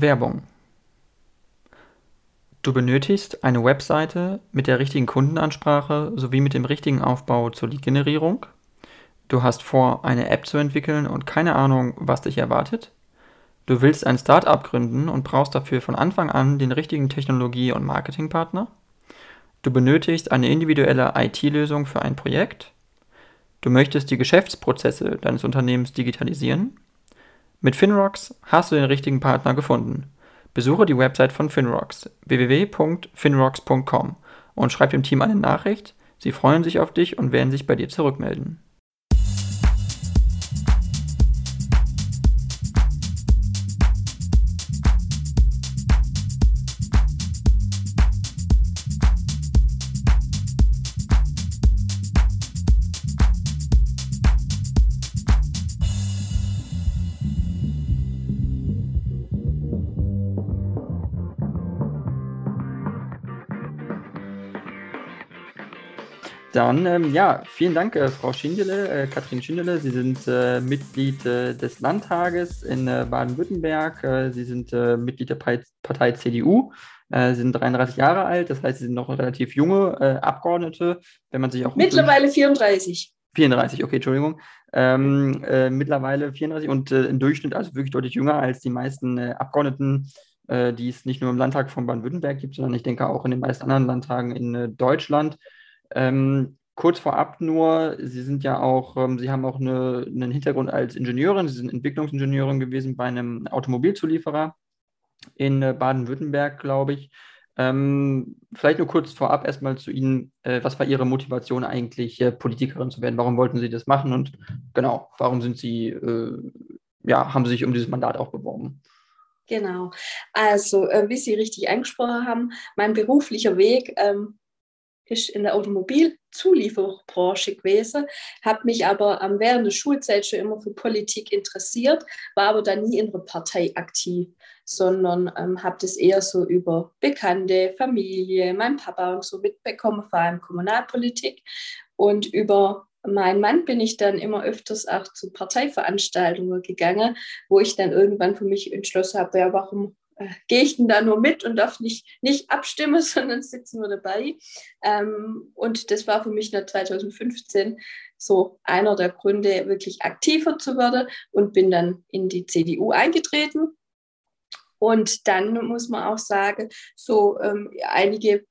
Werbung. Du benötigst eine Webseite mit der richtigen Kundenansprache sowie mit dem richtigen Aufbau zur Lead-Generierung. Du hast vor, eine App zu entwickeln und keine Ahnung, was dich erwartet. Du willst ein Startup gründen und brauchst dafür von Anfang an den richtigen Technologie- und Marketingpartner. Du benötigst eine individuelle IT-Lösung für ein Projekt. Du möchtest die Geschäftsprozesse deines Unternehmens digitalisieren. Mit Finrocks hast du den richtigen Partner gefunden. Besuche die Website von Finrocks www.finrocks.com und schreib dem Team eine Nachricht. Sie freuen sich auf dich und werden sich bei dir zurückmelden. Dann, ähm, ja, vielen Dank, äh, Frau Schindele, äh, Katrin Schindele. Sie sind äh, Mitglied äh, des Landtages in äh, Baden-Württemberg. Äh, Sie sind Mitglied der Partei, Partei CDU. Sie sind 33 Jahre alt, das heißt, Sie sind noch relativ junge Abgeordnete. Wenn man sich auch mittlerweile 34. 34, okay, Entschuldigung. Ähm, mittlerweile 34 und im Durchschnitt also wirklich deutlich jünger als die meisten Abgeordneten, die es nicht nur im Landtag von Baden-Württemberg gibt, sondern ich denke auch in den meisten anderen Landtagen in Deutschland. Ähm, kurz vorab nur, Sie sind ja auch, ähm, Sie haben auch eine, einen Hintergrund als Ingenieurin, Sie sind Entwicklungsingenieurin gewesen bei einem Automobilzulieferer in äh, Baden-Württemberg, glaube ich. Ähm, vielleicht nur kurz vorab erstmal zu Ihnen, äh, was war Ihre Motivation eigentlich, äh, Politikerin zu werden? Warum wollten Sie das machen und genau, warum sind Sie, äh, ja, haben Sie sich um dieses Mandat auch beworben? Genau, also äh, wie Sie richtig angesprochen haben, mein beruflicher Weg ähm, ist in der Automobilzulieferbranche gewesen, habe mich aber ähm, während der Schulzeit schon immer für Politik interessiert, war aber dann nie in der Partei aktiv, sondern ähm, habe das eher so über Bekannte, Familie, mein Papa und so mitbekommen, vor allem Kommunalpolitik. Und über meinen Mann bin ich dann immer öfters auch zu Parteiveranstaltungen gegangen, wo ich dann irgendwann für mich entschlossen habe, ja, warum gehe ich denn da nur mit und darf nicht, nicht abstimmen, sondern sitze nur dabei. Ähm, und das war für mich nach 2015 so einer der Gründe, wirklich aktiver zu werden und bin dann in die CDU eingetreten. Und dann muss man auch sagen, so ähm, einige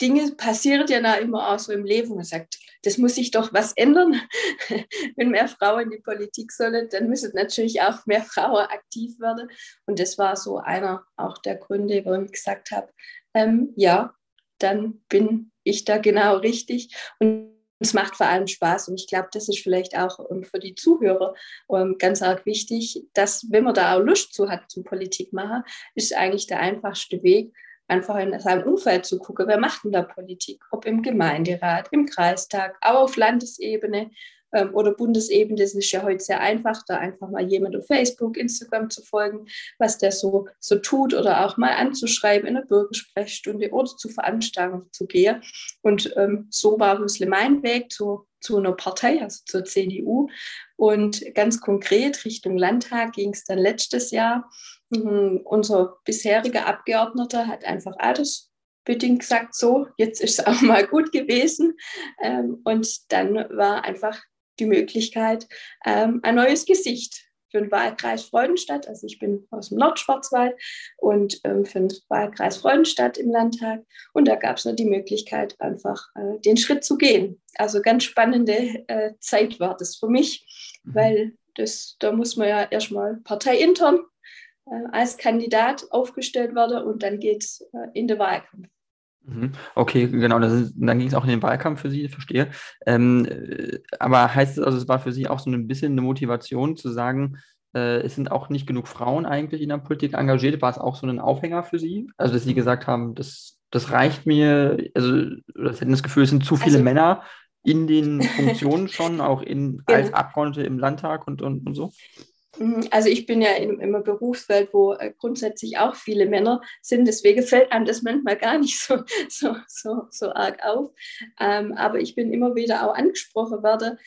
Dinge passieren ja immer auch so im Leben. Man sagt, das muss sich doch was ändern. Wenn mehr Frauen in die Politik sollen, dann müssen natürlich auch mehr Frauen aktiv werden. Und das war so einer auch der Gründe, warum ich gesagt habe, ähm, ja, dann bin ich da genau richtig. Und es macht vor allem Spaß und ich glaube, das ist vielleicht auch ähm, für die Zuhörer ähm, ganz arg wichtig, dass wenn man da auch Lust zu hat zum Politik machen, ist eigentlich der einfachste Weg, einfach in seinem Umfeld zu gucken, wer macht denn da Politik, ob im Gemeinderat, im Kreistag, aber auf Landesebene ähm, oder Bundesebene. Das ist ja heute sehr einfach, da einfach mal jemand auf Facebook, Instagram zu folgen, was der so, so tut oder auch mal anzuschreiben in einer Bürgersprechstunde oder zu Veranstaltungen zu gehen. Und ähm, so war bisschen mein Weg zu, zu einer Partei, also zur CDU. Und ganz konkret Richtung Landtag ging es dann letztes Jahr. Mhm, unser bisheriger Abgeordneter hat einfach altersbedingt gesagt, so, jetzt ist es auch mal gut gewesen. Ähm, und dann war einfach die Möglichkeit, ähm, ein neues Gesicht für den Wahlkreis Freudenstadt. Also ich bin aus dem Nordschwarzwald und ähm, für den Wahlkreis Freudenstadt im Landtag. Und da gab es nur die Möglichkeit, einfach äh, den Schritt zu gehen. Also ganz spannende äh, Zeit war das für mich, mhm. weil das, da muss man ja erstmal parteiintern äh, als Kandidat aufgestellt werden und dann geht es äh, in den Wahlkampf. Mhm. Okay, genau, ist, dann ging es auch in den Wahlkampf für Sie, verstehe. Ähm, äh, aber heißt es also, es war für Sie auch so ein bisschen eine Motivation zu sagen, äh, es sind auch nicht genug Frauen eigentlich in der Politik engagiert? War es auch so ein Aufhänger für Sie? Also, dass Sie gesagt haben, das, das reicht mir, also, Sie hätten das Gefühl, es sind zu viele also, Männer in den Funktionen schon, auch in, als genau. Abgeordnete im Landtag und, und, und so? Mhm, also ich bin ja in, in einem Berufsfeld, wo äh, grundsätzlich auch viele Männer sind. Deswegen fällt einem das manchmal gar nicht so, so, so, so arg auf. Ähm, aber ich bin immer wieder auch angesprochen worden,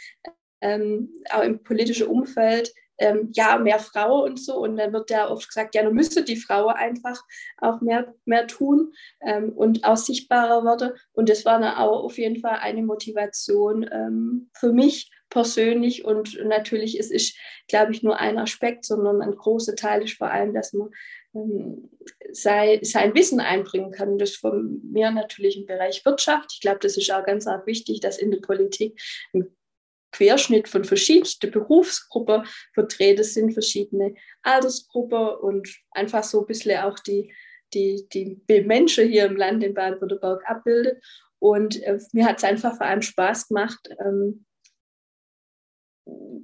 ähm, auch im politischen Umfeld, ähm, ja, mehr Frau und so. Und dann wird ja oft gesagt, ja, nun müsste die Frau einfach auch mehr, mehr tun ähm, und auch sichtbarer werden. Und das war dann auch auf jeden Fall eine Motivation ähm, für mich persönlich. Und natürlich ist es, glaube ich, nur ein Aspekt, sondern ein großer Teil ist vor allem, dass man ähm, sei, sein Wissen einbringen kann. Das von mir natürlich im Bereich Wirtschaft. Ich glaube, das ist auch ganz arg wichtig, dass in der Politik ein Querschnitt von verschiedensten Berufsgruppen vertreten sind, verschiedene Altersgruppen und einfach so ein bisschen auch die, die, die Menschen hier im Land in Baden-Württemberg abbildet. Und äh, mir hat es einfach vor allem Spaß gemacht, ähm,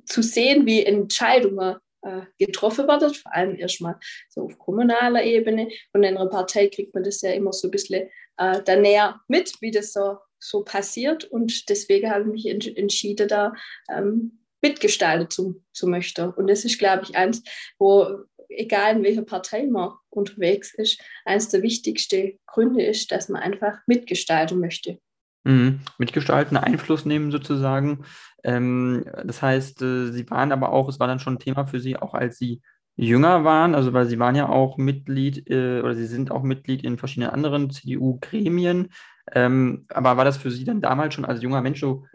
zu sehen, wie Entscheidungen äh, getroffen werden, vor allem erstmal so auf kommunaler Ebene. Und in einer Partei kriegt man das ja immer so ein bisschen äh, da näher mit, wie das so, so passiert. Und deswegen habe ich mich entschieden, da ähm, mitgestalten zu, zu möchten. Und das ist, glaube ich, eins, wo, egal in welcher Partei man unterwegs ist, eines der wichtigsten Gründe ist, dass man einfach mitgestalten möchte. Mhm. Mitgestalten, Einfluss nehmen sozusagen. Ähm, das heißt, äh, Sie waren aber auch, es war dann schon ein Thema für Sie, auch als Sie jünger waren, also weil Sie waren ja auch Mitglied äh, oder Sie sind auch Mitglied in verschiedenen anderen CDU-Gremien. Ähm, aber war das für Sie dann damals schon als junger Mensch so,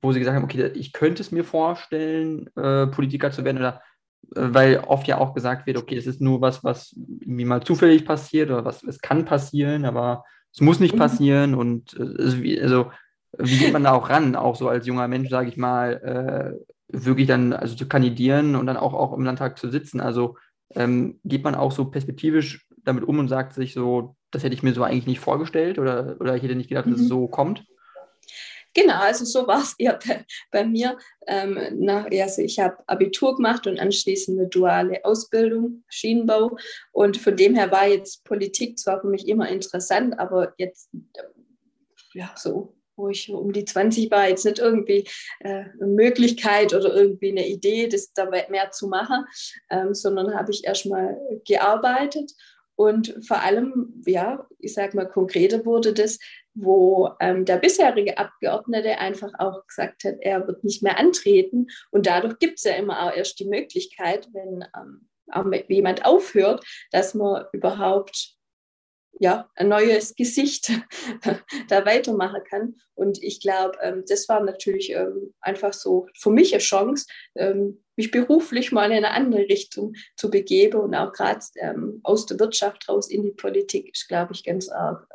wo Sie gesagt haben, okay, ich könnte es mir vorstellen, äh, Politiker zu werden oder äh, weil oft ja auch gesagt wird, okay, es ist nur was, was irgendwie mal zufällig passiert oder was, es kann passieren, aber es muss nicht mhm. passieren und äh, also wie geht man da auch ran, auch so als junger Mensch, sage ich mal, äh, wirklich dann also zu kandidieren und dann auch, auch im Landtag zu sitzen? Also ähm, geht man auch so perspektivisch damit um und sagt sich so, das hätte ich mir so eigentlich nicht vorgestellt oder, oder ich hätte nicht gedacht, dass es mhm. so kommt? Genau, also so war es eher bei, bei mir. Ähm, nach, also ich habe Abitur gemacht und anschließend eine duale Ausbildung, Schienenbau. Und von dem her war jetzt Politik zwar für mich immer interessant, aber jetzt, ja, so, wo ich um die 20 war, jetzt nicht irgendwie äh, eine Möglichkeit oder irgendwie eine Idee, das da mehr zu machen, ähm, sondern habe ich erstmal gearbeitet. Und vor allem, ja, ich sage mal, konkreter wurde das, wo ähm, der bisherige Abgeordnete einfach auch gesagt hat, er wird nicht mehr antreten. Und dadurch gibt es ja immer auch erst die Möglichkeit, wenn ähm, jemand aufhört, dass man überhaupt ja, ein neues Gesicht da weitermachen kann. Und ich glaube, ähm, das war natürlich ähm, einfach so für mich eine Chance, ähm, mich beruflich mal in eine andere Richtung zu begeben und auch gerade ähm, aus der Wirtschaft raus in die Politik ist, glaube ich, ganz arg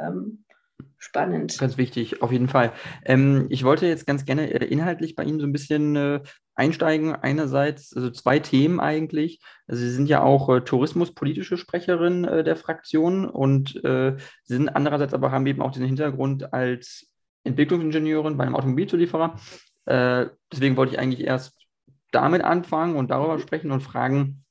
spannend. Ganz wichtig, auf jeden Fall. Ähm, ich wollte jetzt ganz gerne äh, inhaltlich bei Ihnen so ein bisschen äh, einsteigen. Einerseits, also zwei Themen eigentlich. Also Sie sind ja auch äh, tourismuspolitische Sprecherin äh, der Fraktion und äh, sind andererseits aber haben eben auch diesen Hintergrund als Entwicklungsingenieurin bei einem Automobilzulieferer. Äh, deswegen wollte ich eigentlich erst damit anfangen und darüber sprechen und fragen,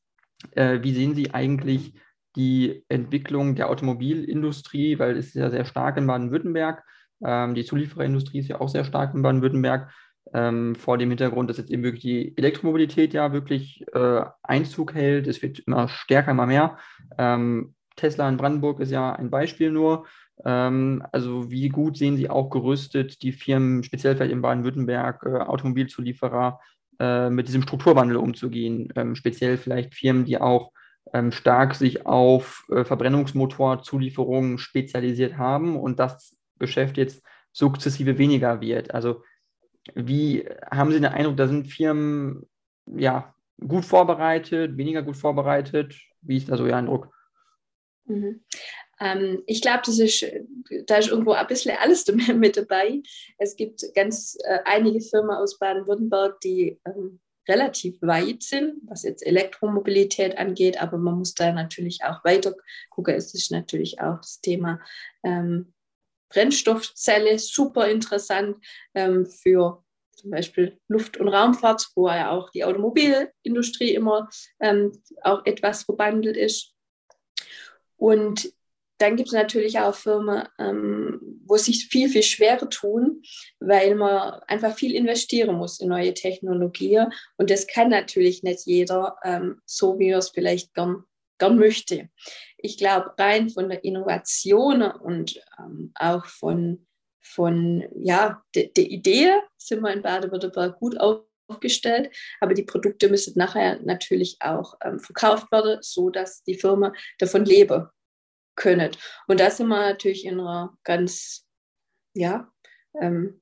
wie sehen Sie eigentlich die Entwicklung der Automobilindustrie, weil es ist ja sehr stark in Baden-Württemberg. Ähm, die Zuliefererindustrie ist ja auch sehr stark in Baden-Württemberg. Ähm, vor dem Hintergrund, dass jetzt eben wirklich die Elektromobilität ja wirklich äh, Einzug hält. Es wird immer stärker, immer mehr. Ähm, Tesla in Brandenburg ist ja ein Beispiel nur. Ähm, also wie gut sehen Sie auch gerüstet die Firmen, speziell vielleicht in Baden-Württemberg, äh, Automobilzulieferer, äh, mit diesem Strukturwandel umzugehen? Ähm, speziell vielleicht Firmen, die auch stark sich auf äh, Verbrennungsmotorzulieferungen spezialisiert haben und das Geschäft jetzt sukzessive weniger wird. Also wie haben Sie den Eindruck, da sind Firmen ja gut vorbereitet, weniger gut vorbereitet? Wie ist da so Ihr Eindruck? Mhm. Ähm, ich glaube, das ist, da ist irgendwo ein bisschen alles mit dabei. Es gibt ganz äh, einige Firmen aus Baden-Württemberg, die ähm, relativ weit sind, was jetzt Elektromobilität angeht, aber man muss da natürlich auch weiter gucken. Es ist natürlich auch das Thema ähm, Brennstoffzelle super interessant ähm, für zum Beispiel Luft- und Raumfahrt, wo ja auch die Automobilindustrie immer ähm, auch etwas verbandelt ist. Und dann gibt es natürlich auch Firmen, ähm, wo sich viel, viel schwerer tun, weil man einfach viel investieren muss in neue Technologien. Und das kann natürlich nicht jeder ähm, so, wie er es vielleicht gern, gern möchte. Ich glaube, rein von der Innovation und ähm, auch von, von ja, der de Idee sind wir in Baden-Württemberg gut aufgestellt, aber die Produkte müssen nachher natürlich auch ähm, verkauft werden, so dass die Firma davon leben können. Und da sind wir natürlich in einer ganz, ja, ähm,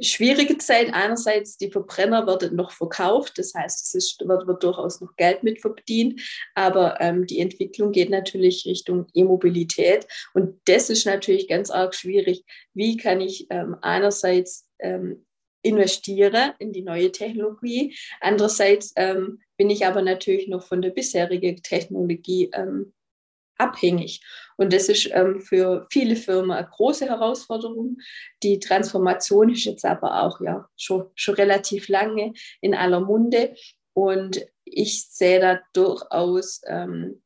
schwierige Zeit. Einerseits, die Verbrenner werden noch verkauft, das heißt, es ist, wird, wird durchaus noch Geld mit verdient, aber ähm, die Entwicklung geht natürlich Richtung E-Mobilität und das ist natürlich ganz arg schwierig. Wie kann ich ähm, einerseits ähm, investiere in die neue Technologie. Andererseits ähm, bin ich aber natürlich noch von der bisherigen Technologie ähm, abhängig. Und das ist ähm, für viele Firmen eine große Herausforderung. Die Transformation ist jetzt aber auch ja schon, schon relativ lange in aller Munde. Und ich sehe da durchaus ähm,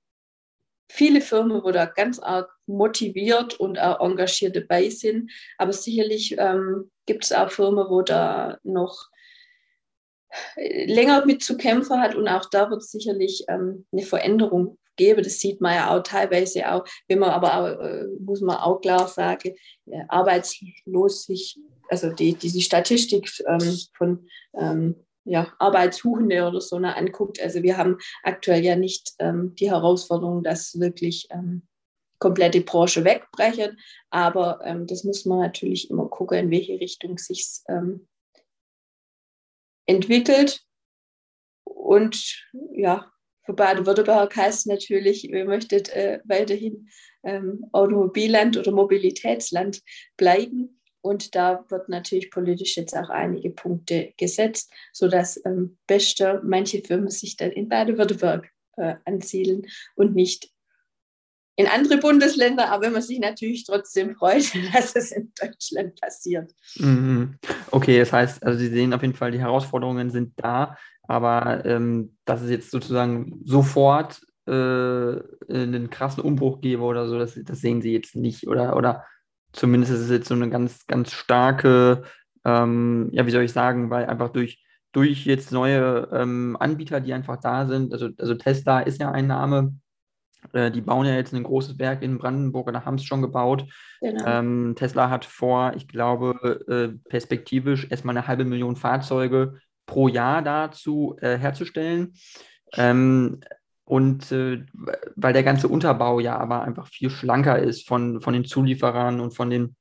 viele Firmen, wo da ganz arg motiviert und auch engagiert dabei sind. Aber sicherlich ähm, gibt es auch Firmen, wo da noch länger mit zu kämpfen hat und auch da wird sicherlich ähm, eine Veränderung geben. Das sieht man ja auch teilweise auch, wenn man aber auch, äh, muss man auch klar sagen, äh, arbeitslos sich, also die, diese Statistik ähm, von ähm, ja, Arbeitssuchende oder so ne, anguckt. Also wir haben aktuell ja nicht ähm, die Herausforderung, dass wirklich ähm, komplette Branche wegbrechen, aber ähm, das muss man natürlich immer gucken, in welche Richtung sich ähm, entwickelt. Und ja, für Baden-Württemberg heißt natürlich, wir möchten äh, weiterhin ähm, Automobilland oder Mobilitätsland bleiben. Und da wird natürlich politisch jetzt auch einige Punkte gesetzt, sodass ähm, beste manche Firmen sich dann in Baden-Württemberg äh, ansiedeln und nicht in andere Bundesländer, aber man sich natürlich trotzdem freut, dass es in Deutschland passiert. Mhm. Okay, das heißt, also Sie sehen auf jeden Fall, die Herausforderungen sind da, aber ähm, dass es jetzt sozusagen sofort äh, einen krassen Umbruch gäbe oder so, das, das sehen Sie jetzt nicht, oder, oder zumindest ist es jetzt so eine ganz, ganz starke, ähm, ja, wie soll ich sagen, weil einfach durch, durch jetzt neue ähm, Anbieter, die einfach da sind, also, also Tesla ist ja ein Name, äh, die bauen ja jetzt ein großes Werk in Brandenburg oder haben es schon gebaut. Genau. Ähm, Tesla hat vor, ich glaube, äh, perspektivisch erstmal eine halbe Million Fahrzeuge pro Jahr dazu äh, herzustellen. Ähm, und äh, weil der ganze Unterbau ja aber einfach viel schlanker ist von, von den Zulieferern und von den,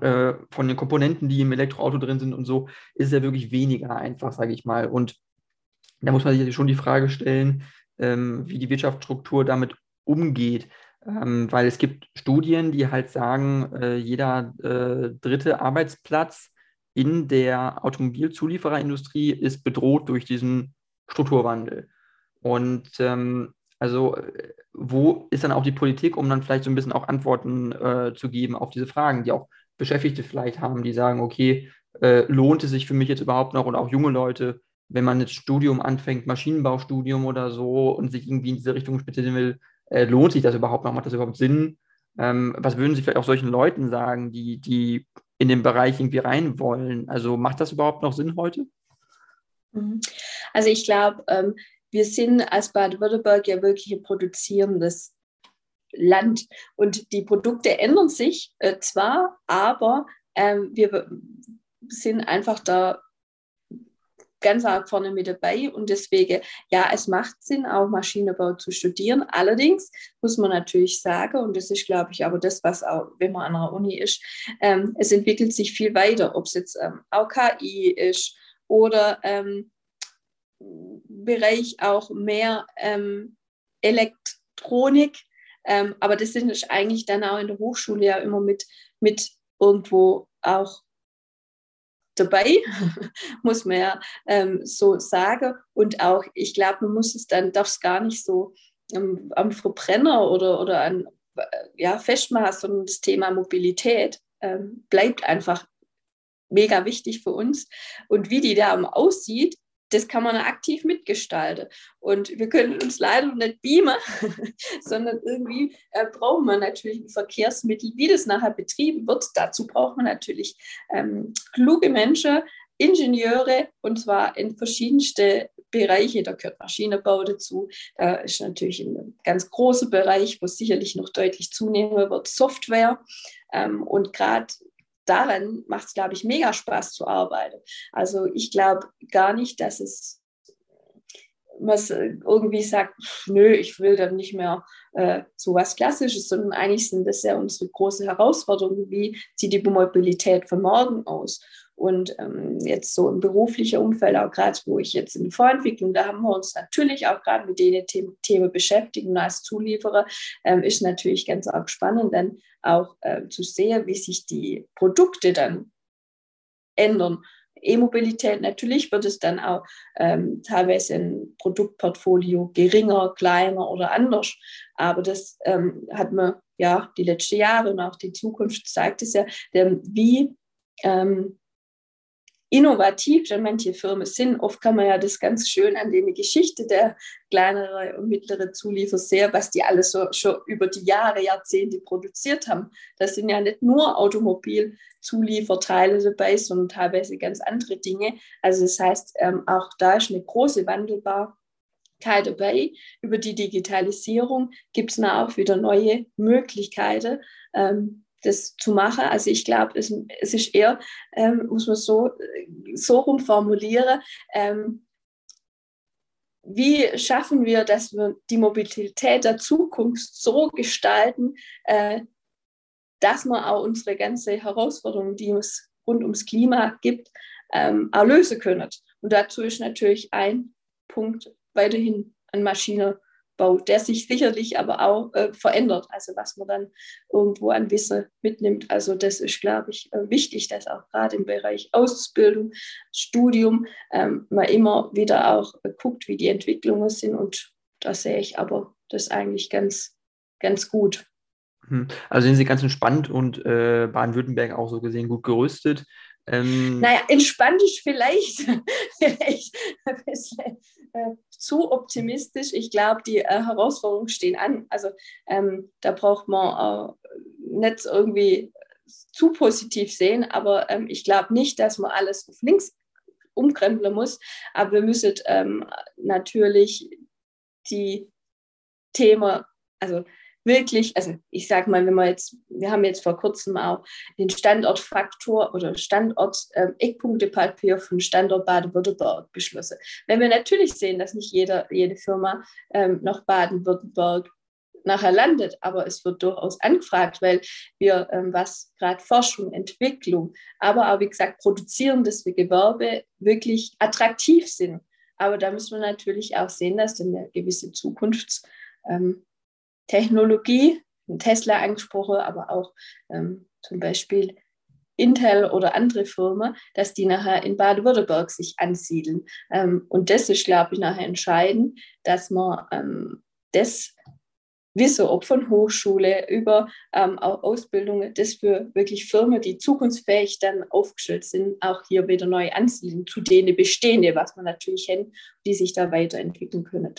äh, von den Komponenten, die im Elektroauto drin sind und so, ist er wirklich weniger einfach, sage ich mal. Und da muss man sich schon die Frage stellen, ähm, wie die Wirtschaftsstruktur damit umgeht. Ähm, weil es gibt Studien, die halt sagen, äh, jeder äh, dritte Arbeitsplatz in der Automobilzuliefererindustrie ist bedroht durch diesen Strukturwandel. Und ähm, also wo ist dann auch die Politik, um dann vielleicht so ein bisschen auch Antworten äh, zu geben auf diese Fragen, die auch Beschäftigte vielleicht haben, die sagen, okay, äh, lohnt es sich für mich jetzt überhaupt noch und auch junge Leute, wenn man jetzt Studium anfängt, Maschinenbaustudium oder so und sich irgendwie in diese Richtung spezialisieren will, äh, lohnt sich das überhaupt noch, macht das überhaupt Sinn? Ähm, was würden Sie vielleicht auch solchen Leuten sagen, die, die in den Bereich irgendwie rein wollen? Also macht das überhaupt noch Sinn heute? Mhm. Also ich glaube, ähm, wir sind als Baden-Württemberg ja wirklich ein produzierendes Land und die Produkte ändern sich äh, zwar, aber ähm, wir sind einfach da ganz arg vorne mit dabei und deswegen, ja, es macht Sinn, auch Maschinenbau zu studieren. Allerdings muss man natürlich sagen, und das ist, glaube ich, aber das, was auch, wenn man an einer Uni ist, ähm, es entwickelt sich viel weiter, ob es jetzt ähm, auch KI ist oder ähm, Bereich auch mehr ähm, Elektronik. Ähm, aber das ist eigentlich dann auch in der Hochschule ja immer mit, mit irgendwo auch dabei, muss man ja ähm, so sagen. Und auch, ich glaube, man muss es dann, darf es gar nicht so ähm, am Verbrenner oder, oder an äh, ja, festmachen, sondern das Thema Mobilität ähm, bleibt einfach mega wichtig für uns. Und wie die da aussieht, das kann man aktiv mitgestalten. Und wir können uns leider nicht beamen, sondern irgendwie äh, brauchen wir natürlich ein Verkehrsmittel, wie das nachher betrieben wird. Dazu braucht man natürlich ähm, kluge Menschen, Ingenieure und zwar in verschiedenste Bereiche. Da gehört Maschinenbau dazu. Da ist natürlich ein ganz großer Bereich, wo sicherlich noch deutlich zunehmen wird, Software. Ähm, und gerade daran macht es, glaube ich, mega Spaß zu arbeiten. Also ich glaube gar nicht, dass es was irgendwie sagt, nö, ich will dann nicht mehr äh, so was Klassisches, sondern eigentlich sind das ja unsere große Herausforderung, wie sieht die Mobilität von morgen aus. Und ähm, jetzt so im beruflichen Umfeld, auch gerade wo ich jetzt in der Vorentwicklung, da haben wir uns natürlich auch gerade mit den Themen beschäftigt. Und als Zulieferer ähm, ist natürlich ganz arg spannend, dann auch äh, zu sehen, wie sich die Produkte dann ändern. E-Mobilität, natürlich wird es dann auch ähm, teilweise ein Produktportfolio geringer, kleiner oder anders. Aber das ähm, hat man ja die letzten Jahre und auch die Zukunft zeigt es ja, denn wie ähm, innovativ dann manche Firmen sind. Oft kann man ja das ganz schön an der Geschichte der kleineren und mittleren Zulieferer sehen, was die alles so schon über die Jahre, Jahrzehnte produziert haben. Das sind ja nicht nur Automobilzulieferteile dabei, sondern teilweise ganz andere Dinge. Also das heißt, ähm, auch da ist eine große Wandelbarkeit dabei. Über die Digitalisierung gibt es auch wieder neue Möglichkeiten. Ähm, das zu machen. Also ich glaube, es, es, ist eher, ähm, muss man so, so rum ähm, wie schaffen wir, dass wir die Mobilität der Zukunft so gestalten, äh, dass wir auch unsere ganze Herausforderungen, die es rund ums Klima gibt, ähm, auch lösen können. Und dazu ist natürlich ein Punkt weiterhin an Maschine Bau, der sich sicherlich aber auch äh, verändert, also was man dann irgendwo an Wissen mitnimmt. Also das ist, glaube ich, äh, wichtig, dass auch gerade im Bereich Ausbildung, Studium ähm, man immer wieder auch äh, guckt, wie die Entwicklungen sind und da sehe ich aber das eigentlich ganz, ganz gut. Hm. Also sind Sie ganz entspannt und äh, Baden-Württemberg auch so gesehen gut gerüstet. Ähm, naja, entspannt ist vielleicht, vielleicht ein bisschen äh, zu optimistisch. Ich glaube, die äh, Herausforderungen stehen an. Also ähm, da braucht man äh, nicht irgendwie zu positiv sehen, aber ähm, ich glaube nicht, dass man alles auf links umkrempeln muss. Aber wir müssen ähm, natürlich die Themen, also wirklich, also ich sage mal, wenn wir jetzt, wir haben jetzt vor kurzem auch den Standortfaktor oder Standort-Eckpunktepapier ähm, von Standort Baden-Württemberg beschlossen. Wenn wir natürlich sehen, dass nicht jeder, jede Firma ähm, nach Baden-Württemberg nachher landet, aber es wird durchaus angefragt, weil wir, ähm, was gerade Forschung, Entwicklung, aber auch wie gesagt produzierendes Gewerbe wirklich attraktiv sind. Aber da müssen wir natürlich auch sehen, dass dann eine gewisse Zukunfts- ähm, Technologie, Tesla angesprochen, aber auch ähm, zum Beispiel Intel oder andere Firmen, dass die nachher in Baden-Württemberg sich ansiedeln. Ähm, und das ist, glaube ich, nachher entscheidend, dass man ähm, das Wissen, ob von Hochschule über ähm, auch Ausbildungen, das für wirklich Firmen, die zukunftsfähig dann aufgestellt sind, auch hier wieder neu ansiedeln, zu denen bestehende, was man natürlich kennt, die sich da weiterentwickeln können.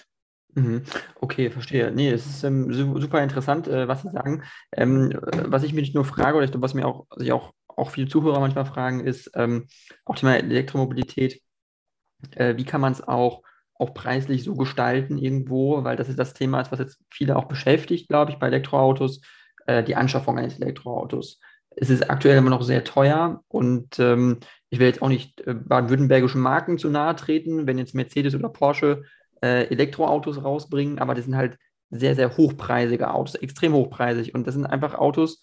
Mhm. Okay, verstehe. Nee, es ist ähm, super interessant, äh, was Sie sagen. Ähm, was ich mich nur frage, oder ich glaube, was mir auch, sich auch, auch viele Zuhörer manchmal fragen, ist ähm, auch Thema Elektromobilität. Äh, wie kann man es auch, auch preislich so gestalten irgendwo, weil das ist das Thema, was jetzt viele auch beschäftigt, glaube ich, bei Elektroautos, äh, die Anschaffung eines Elektroautos. Es ist aktuell immer noch sehr teuer und ähm, ich will jetzt auch nicht äh, baden-württembergischen Marken zu nahe treten, wenn jetzt Mercedes oder Porsche äh, Elektroautos rausbringen, aber das sind halt sehr, sehr hochpreisige Autos, extrem hochpreisig. Und das sind einfach Autos,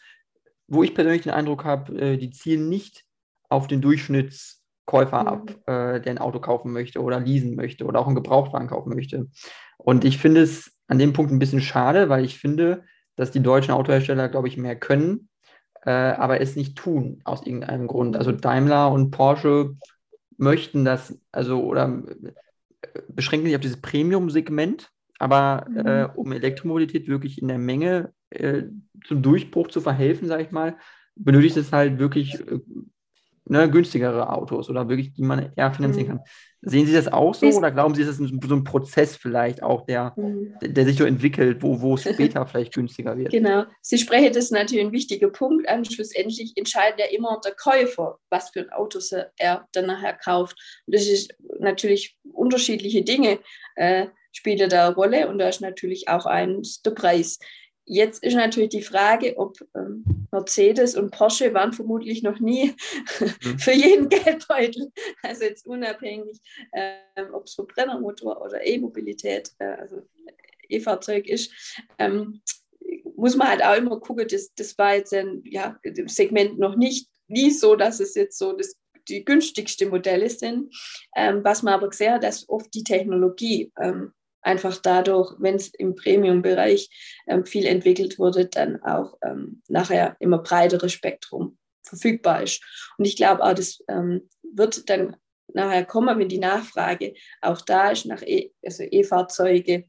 wo ich persönlich den Eindruck habe, äh, die zielen nicht auf den Durchschnittskäufer mhm. ab, äh, der ein Auto kaufen möchte oder leasen möchte oder auch einen Gebrauchtwagen kaufen möchte. Und ich finde es an dem Punkt ein bisschen schade, weil ich finde, dass die deutschen Autohersteller, glaube ich, mehr können, äh, aber es nicht tun aus irgendeinem Grund. Also Daimler und Porsche möchten das, also oder beschränken sich auf dieses Premium-Segment, aber mhm. äh, um Elektromobilität wirklich in der Menge äh, zum Durchbruch zu verhelfen, sage ich mal, benötigt es halt wirklich äh, ne, günstigere Autos oder wirklich, die man eher finanzieren mhm. kann. Sehen Sie das auch so oder glauben Sie, es ist ein, so ein Prozess vielleicht auch, der, mhm. der sich so entwickelt, wo, wo es später vielleicht günstiger wird? Genau. Sie sprechen das natürlich ein wichtiger Punkt an. Schlussendlich entscheidet ja immer der Käufer, was für ein Auto er dann nachher kauft. Und das ist natürlich unterschiedliche Dinge äh, spielen da eine Rolle und da ist natürlich auch eins der Preis. Jetzt ist natürlich die Frage, ob ähm, Mercedes und Porsche waren vermutlich noch nie mhm. für jeden Geldbeutel. Also jetzt unabhängig, ähm, ob es Verbrennermotor oder E-Mobilität, äh, also E-Fahrzeug ist, ähm, muss man halt auch immer gucken, das, das war jetzt ein ja, Segment noch nicht nie so, dass es jetzt so das, die günstigste Modelle sind. Ähm, was man aber gesehen hat, dass oft die Technologie ähm, einfach dadurch, wenn es im Premium-Bereich ähm, viel entwickelt wurde, dann auch ähm, nachher immer breiteres Spektrum verfügbar ist. Und ich glaube auch, das ähm, wird dann nachher kommen, wenn die Nachfrage auch da ist nach e also E-Fahrzeuge,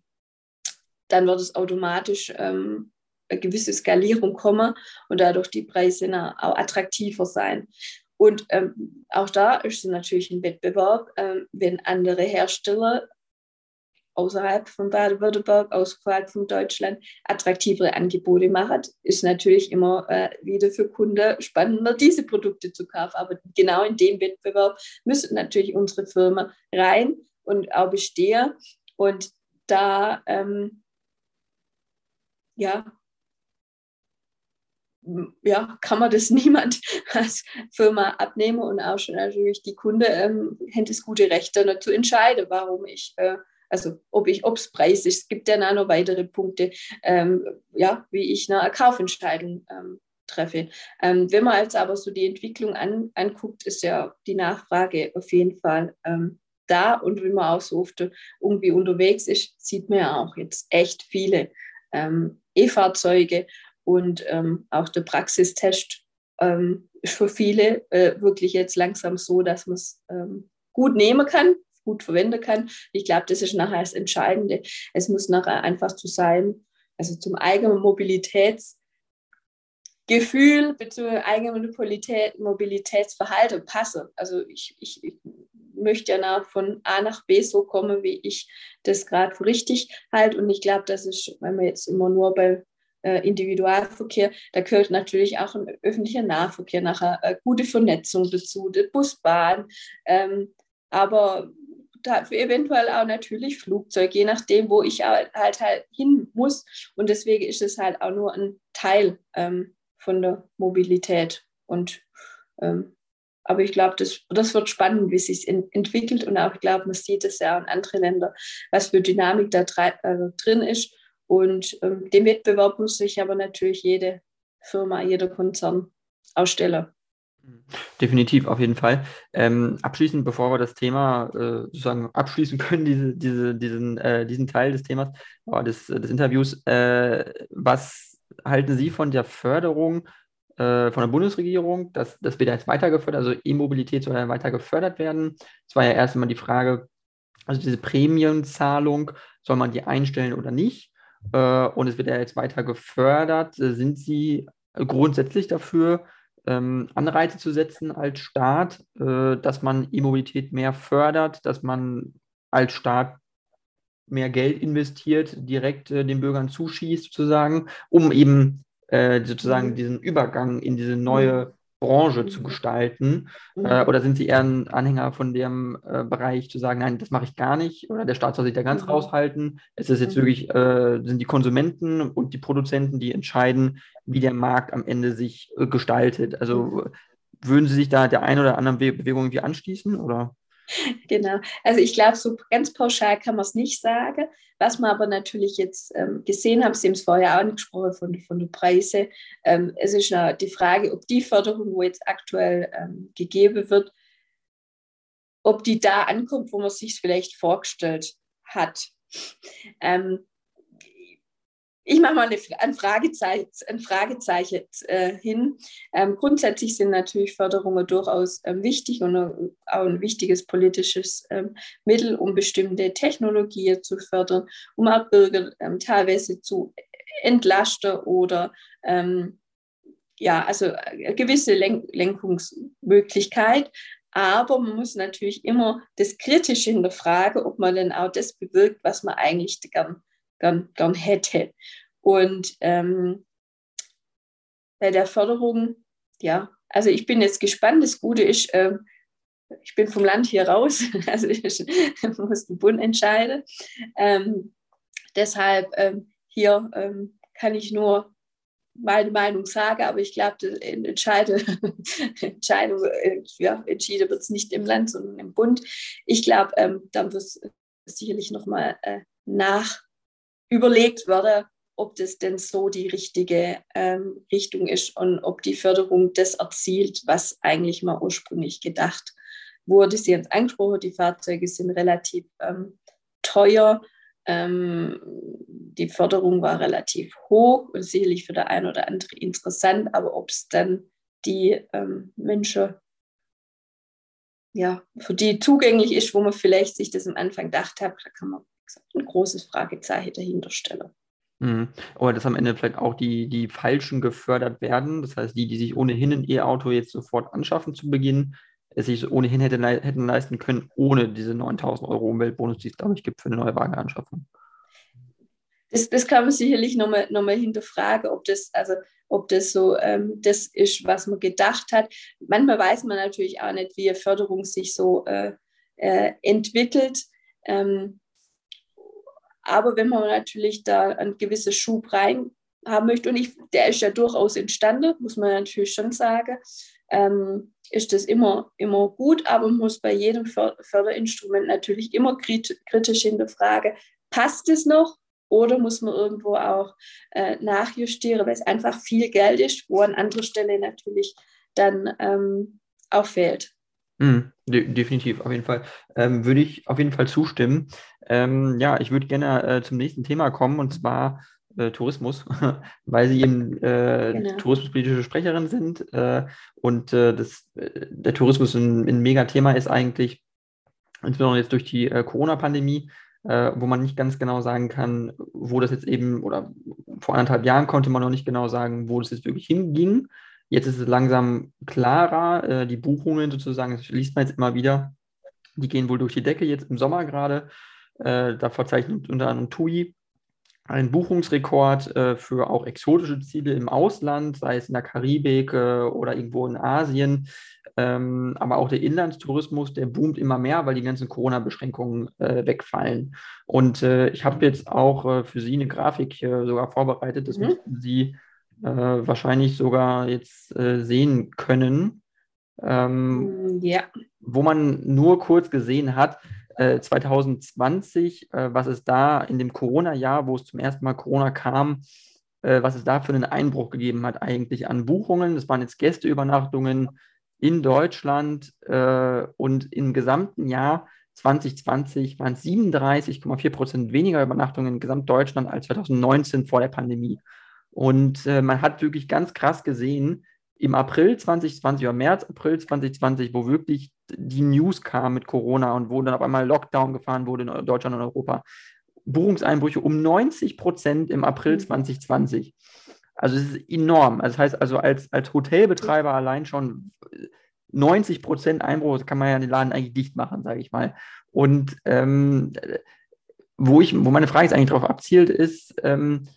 dann wird es automatisch ähm, eine gewisse Skalierung kommen und dadurch die Preise auch attraktiver sein. Und ähm, auch da ist es natürlich ein Wettbewerb, ähm, wenn andere Hersteller außerhalb von Baden-Württemberg, außerhalb von Deutschland attraktivere Angebote machen, ist natürlich immer äh, wieder für Kunden spannender, diese Produkte zu kaufen. Aber genau in dem Wettbewerb müssen natürlich unsere Firmen rein und auch bestehen. Und da ähm, ja, ja, kann man das niemand als Firma abnehmen und auch schon natürlich die Kunde ähm, hätte es gute Rechte zu entscheiden, warum ich äh, also ob ich, ob es Preis ist, es gibt ja noch weitere Punkte, ähm, ja, wie ich eine Kaufentscheidung ähm, treffe. Ähm, wenn man jetzt aber so die Entwicklung an, anguckt, ist ja die Nachfrage auf jeden Fall ähm, da. Und wenn man auch so oft irgendwie unterwegs ist, sieht man ja auch jetzt echt viele ähm, E-Fahrzeuge und ähm, auch der Praxistest ist für viele äh, wirklich jetzt langsam so, dass man es gut nehmen kann, gut verwenden kann. Ich glaube, das ist nachher das Entscheidende. Es muss nachher einfach zu sein, also zum eigenen Mobilitätsgefühl bzw. eigenen Mobilität, Mobilitätsverhalten passen. Also ich, ich, ich möchte ja nach, von A nach B so kommen, wie ich das gerade für richtig halte. Und ich glaube, das ist, wenn wir jetzt immer nur bei äh, Individualverkehr, da gehört natürlich auch ein öffentlicher Nahverkehr nachher, äh, gute Vernetzung dazu, die Busbahn. Ähm, aber dafür eventuell auch natürlich Flugzeug, je nachdem, wo ich halt, halt, hin muss. Und deswegen ist es halt auch nur ein Teil ähm, von der Mobilität. Und ähm, aber ich glaube, das, das wird spannend, wie sich entwickelt. Und auch, ich glaube, man sieht es ja in anderen Ländern, was für Dynamik da äh, drin ist. Und ähm, dem Wettbewerb muss sich aber natürlich jede Firma, jeder Konzern ausstellen. Definitiv, auf jeden Fall. Ähm, abschließend, bevor wir das Thema äh, sozusagen abschließen können, diese, diese, diesen, äh, diesen Teil des Themas, oh, des, des Interviews, äh, was halten Sie von der Förderung äh, von der Bundesregierung, dass das wird jetzt weiter gefördert, also E-Mobilität soll ja weiter gefördert werden? Es war ja erst einmal die Frage, also diese Prämienzahlung, soll man die einstellen oder nicht? Äh, und es wird ja jetzt weiter gefördert. Sind Sie grundsätzlich dafür, ähm, Anreize zu setzen als Staat, äh, dass man E-Mobilität mehr fördert, dass man als Staat mehr Geld investiert, direkt äh, den Bürgern zuschießt, sozusagen, um eben äh, sozusagen mhm. diesen Übergang in diese neue mhm. Branche mhm. zu gestalten? Mhm. Äh, oder sind Sie eher ein Anhänger von dem äh, Bereich zu sagen, nein, das mache ich gar nicht oder der Staat soll sich da ganz mhm. raushalten? Es ist jetzt mhm. wirklich, äh, sind die Konsumenten und die Produzenten, die entscheiden, wie der Markt am Ende sich äh, gestaltet. Also mhm. würden Sie sich da der einen oder anderen Bewegung irgendwie anschließen oder? Genau. Also ich glaube, so ganz pauschal kann man es nicht sagen. Was man aber natürlich jetzt ähm, gesehen haben, Sie haben es vorher auch angesprochen von, von den Preisen. Ähm, es ist die Frage, ob die Förderung, wo jetzt aktuell ähm, gegeben wird, ob die da ankommt, wo man sich vielleicht vorgestellt hat. Ähm, ich mache mal ein Fragezeichen, ein Fragezeichen äh, hin. Ähm, grundsätzlich sind natürlich Förderungen durchaus ähm, wichtig und äh, auch ein wichtiges politisches ähm, Mittel, um bestimmte Technologien zu fördern, um auch Bürger ähm, teilweise zu entlasten oder ähm, ja, also eine gewisse Len Lenkungsmöglichkeit. Aber man muss natürlich immer das Kritische hinterfragen, ob man denn auch das bewirkt, was man eigentlich gern gern, gern hätte. Und ähm, bei der Förderung, ja, also ich bin jetzt gespannt. Das Gute ist, äh, ich bin vom Land hier raus, also ich muss den Bund entscheiden. Ähm, deshalb ähm, hier ähm, kann ich nur meine Meinung sagen, aber ich glaube, Entscheide, Entscheidung, äh, ja, entschieden wird es nicht im Land, sondern im Bund. Ich glaube, ähm, dann wird es sicherlich nochmal äh, nach überlegt werden, ob das denn so die richtige ähm, Richtung ist und ob die Förderung das erzielt, was eigentlich mal ursprünglich gedacht wurde. Sie haben es angesprochen, die Fahrzeuge sind relativ ähm, teuer. Ähm, die Förderung war relativ hoch und sicherlich für der ein oder andere interessant, aber ob es dann die ähm, Menschen, ja, für die zugänglich ist, wo man vielleicht sich das am Anfang gedacht hat, da kann man ein großes Fragezeichen dahinter stellen. Mhm. Oder dass am Ende vielleicht auch die, die Falschen gefördert werden. Das heißt, die, die sich ohnehin ein E-Auto jetzt sofort anschaffen zu Beginn, es sich ohnehin hätte, hätten leisten können, ohne diese 9000 Euro Umweltbonus, die es, glaube ich, gibt für eine neue Wagenanschaffung. Das, das kann man sicherlich nochmal noch mal hinterfragen, ob das, also, ob das so ähm, das ist, was man gedacht hat. Manchmal weiß man natürlich auch nicht, wie eine Förderung sich so äh, äh, entwickelt. Ähm, aber wenn man natürlich da einen gewissen Schub rein haben möchte, und ich, der ist ja durchaus entstanden, muss man natürlich schon sagen, ähm, ist das immer, immer gut, aber man muss bei jedem Förderinstrument natürlich immer kritisch hinterfragen, passt es noch oder muss man irgendwo auch äh, nachjustieren, weil es einfach viel Geld ist, wo an anderer Stelle natürlich dann ähm, auch fehlt. Mm, de definitiv, auf jeden Fall. Ähm, würde ich auf jeden Fall zustimmen. Ähm, ja, ich würde gerne äh, zum nächsten Thema kommen und zwar äh, Tourismus, weil Sie eben äh, genau. tourismuspolitische Sprecherin sind äh, und äh, das, äh, der Tourismus ein, ein Mega-Thema ist eigentlich, insbesondere jetzt durch die Corona-Pandemie, wo man nicht ganz genau sagen kann, wo das jetzt eben, oder vor anderthalb Jahren konnte man noch nicht genau sagen, wo das jetzt wirklich hinging. Jetzt ist es langsam klarer, die Buchungen sozusagen, das liest man jetzt immer wieder, die gehen wohl durch die Decke jetzt im Sommer gerade. da verzeichnet unter anderem TUI ein Buchungsrekord äh, für auch exotische Ziele im Ausland, sei es in der Karibik äh, oder irgendwo in Asien. Ähm, aber auch der Inlandstourismus, der boomt immer mehr, weil die ganzen Corona-Beschränkungen äh, wegfallen. Und äh, ich habe jetzt auch äh, für Sie eine Grafik sogar vorbereitet, das mhm. müssten Sie äh, wahrscheinlich sogar jetzt sehen können. Ähm, ja. Wo man nur kurz gesehen hat, 2020, äh, äh, was es da in dem Corona-Jahr, wo es zum ersten Mal Corona kam, äh, was es da für einen Einbruch gegeben hat eigentlich an Buchungen. Das waren jetzt Gästeübernachtungen in Deutschland und im gesamten Jahr 2020 waren es 37,4 Prozent weniger Übernachtungen in Gesamtdeutschland als 2019 vor der Pandemie. Und man hat wirklich ganz krass gesehen, im April 2020 oder März, April 2020, wo wirklich die News kam mit Corona und wo dann auf einmal Lockdown gefahren wurde in Deutschland und Europa, Buchungseinbrüche um 90 Prozent im April 2020. Mhm. Also es ist enorm. Also das heißt also als, als Hotelbetreiber allein schon 90 Prozent Einbruch, kann man ja den Laden eigentlich dicht machen, sage ich mal. Und ähm, wo, ich, wo meine Frage jetzt eigentlich darauf abzielt, ist, ähm,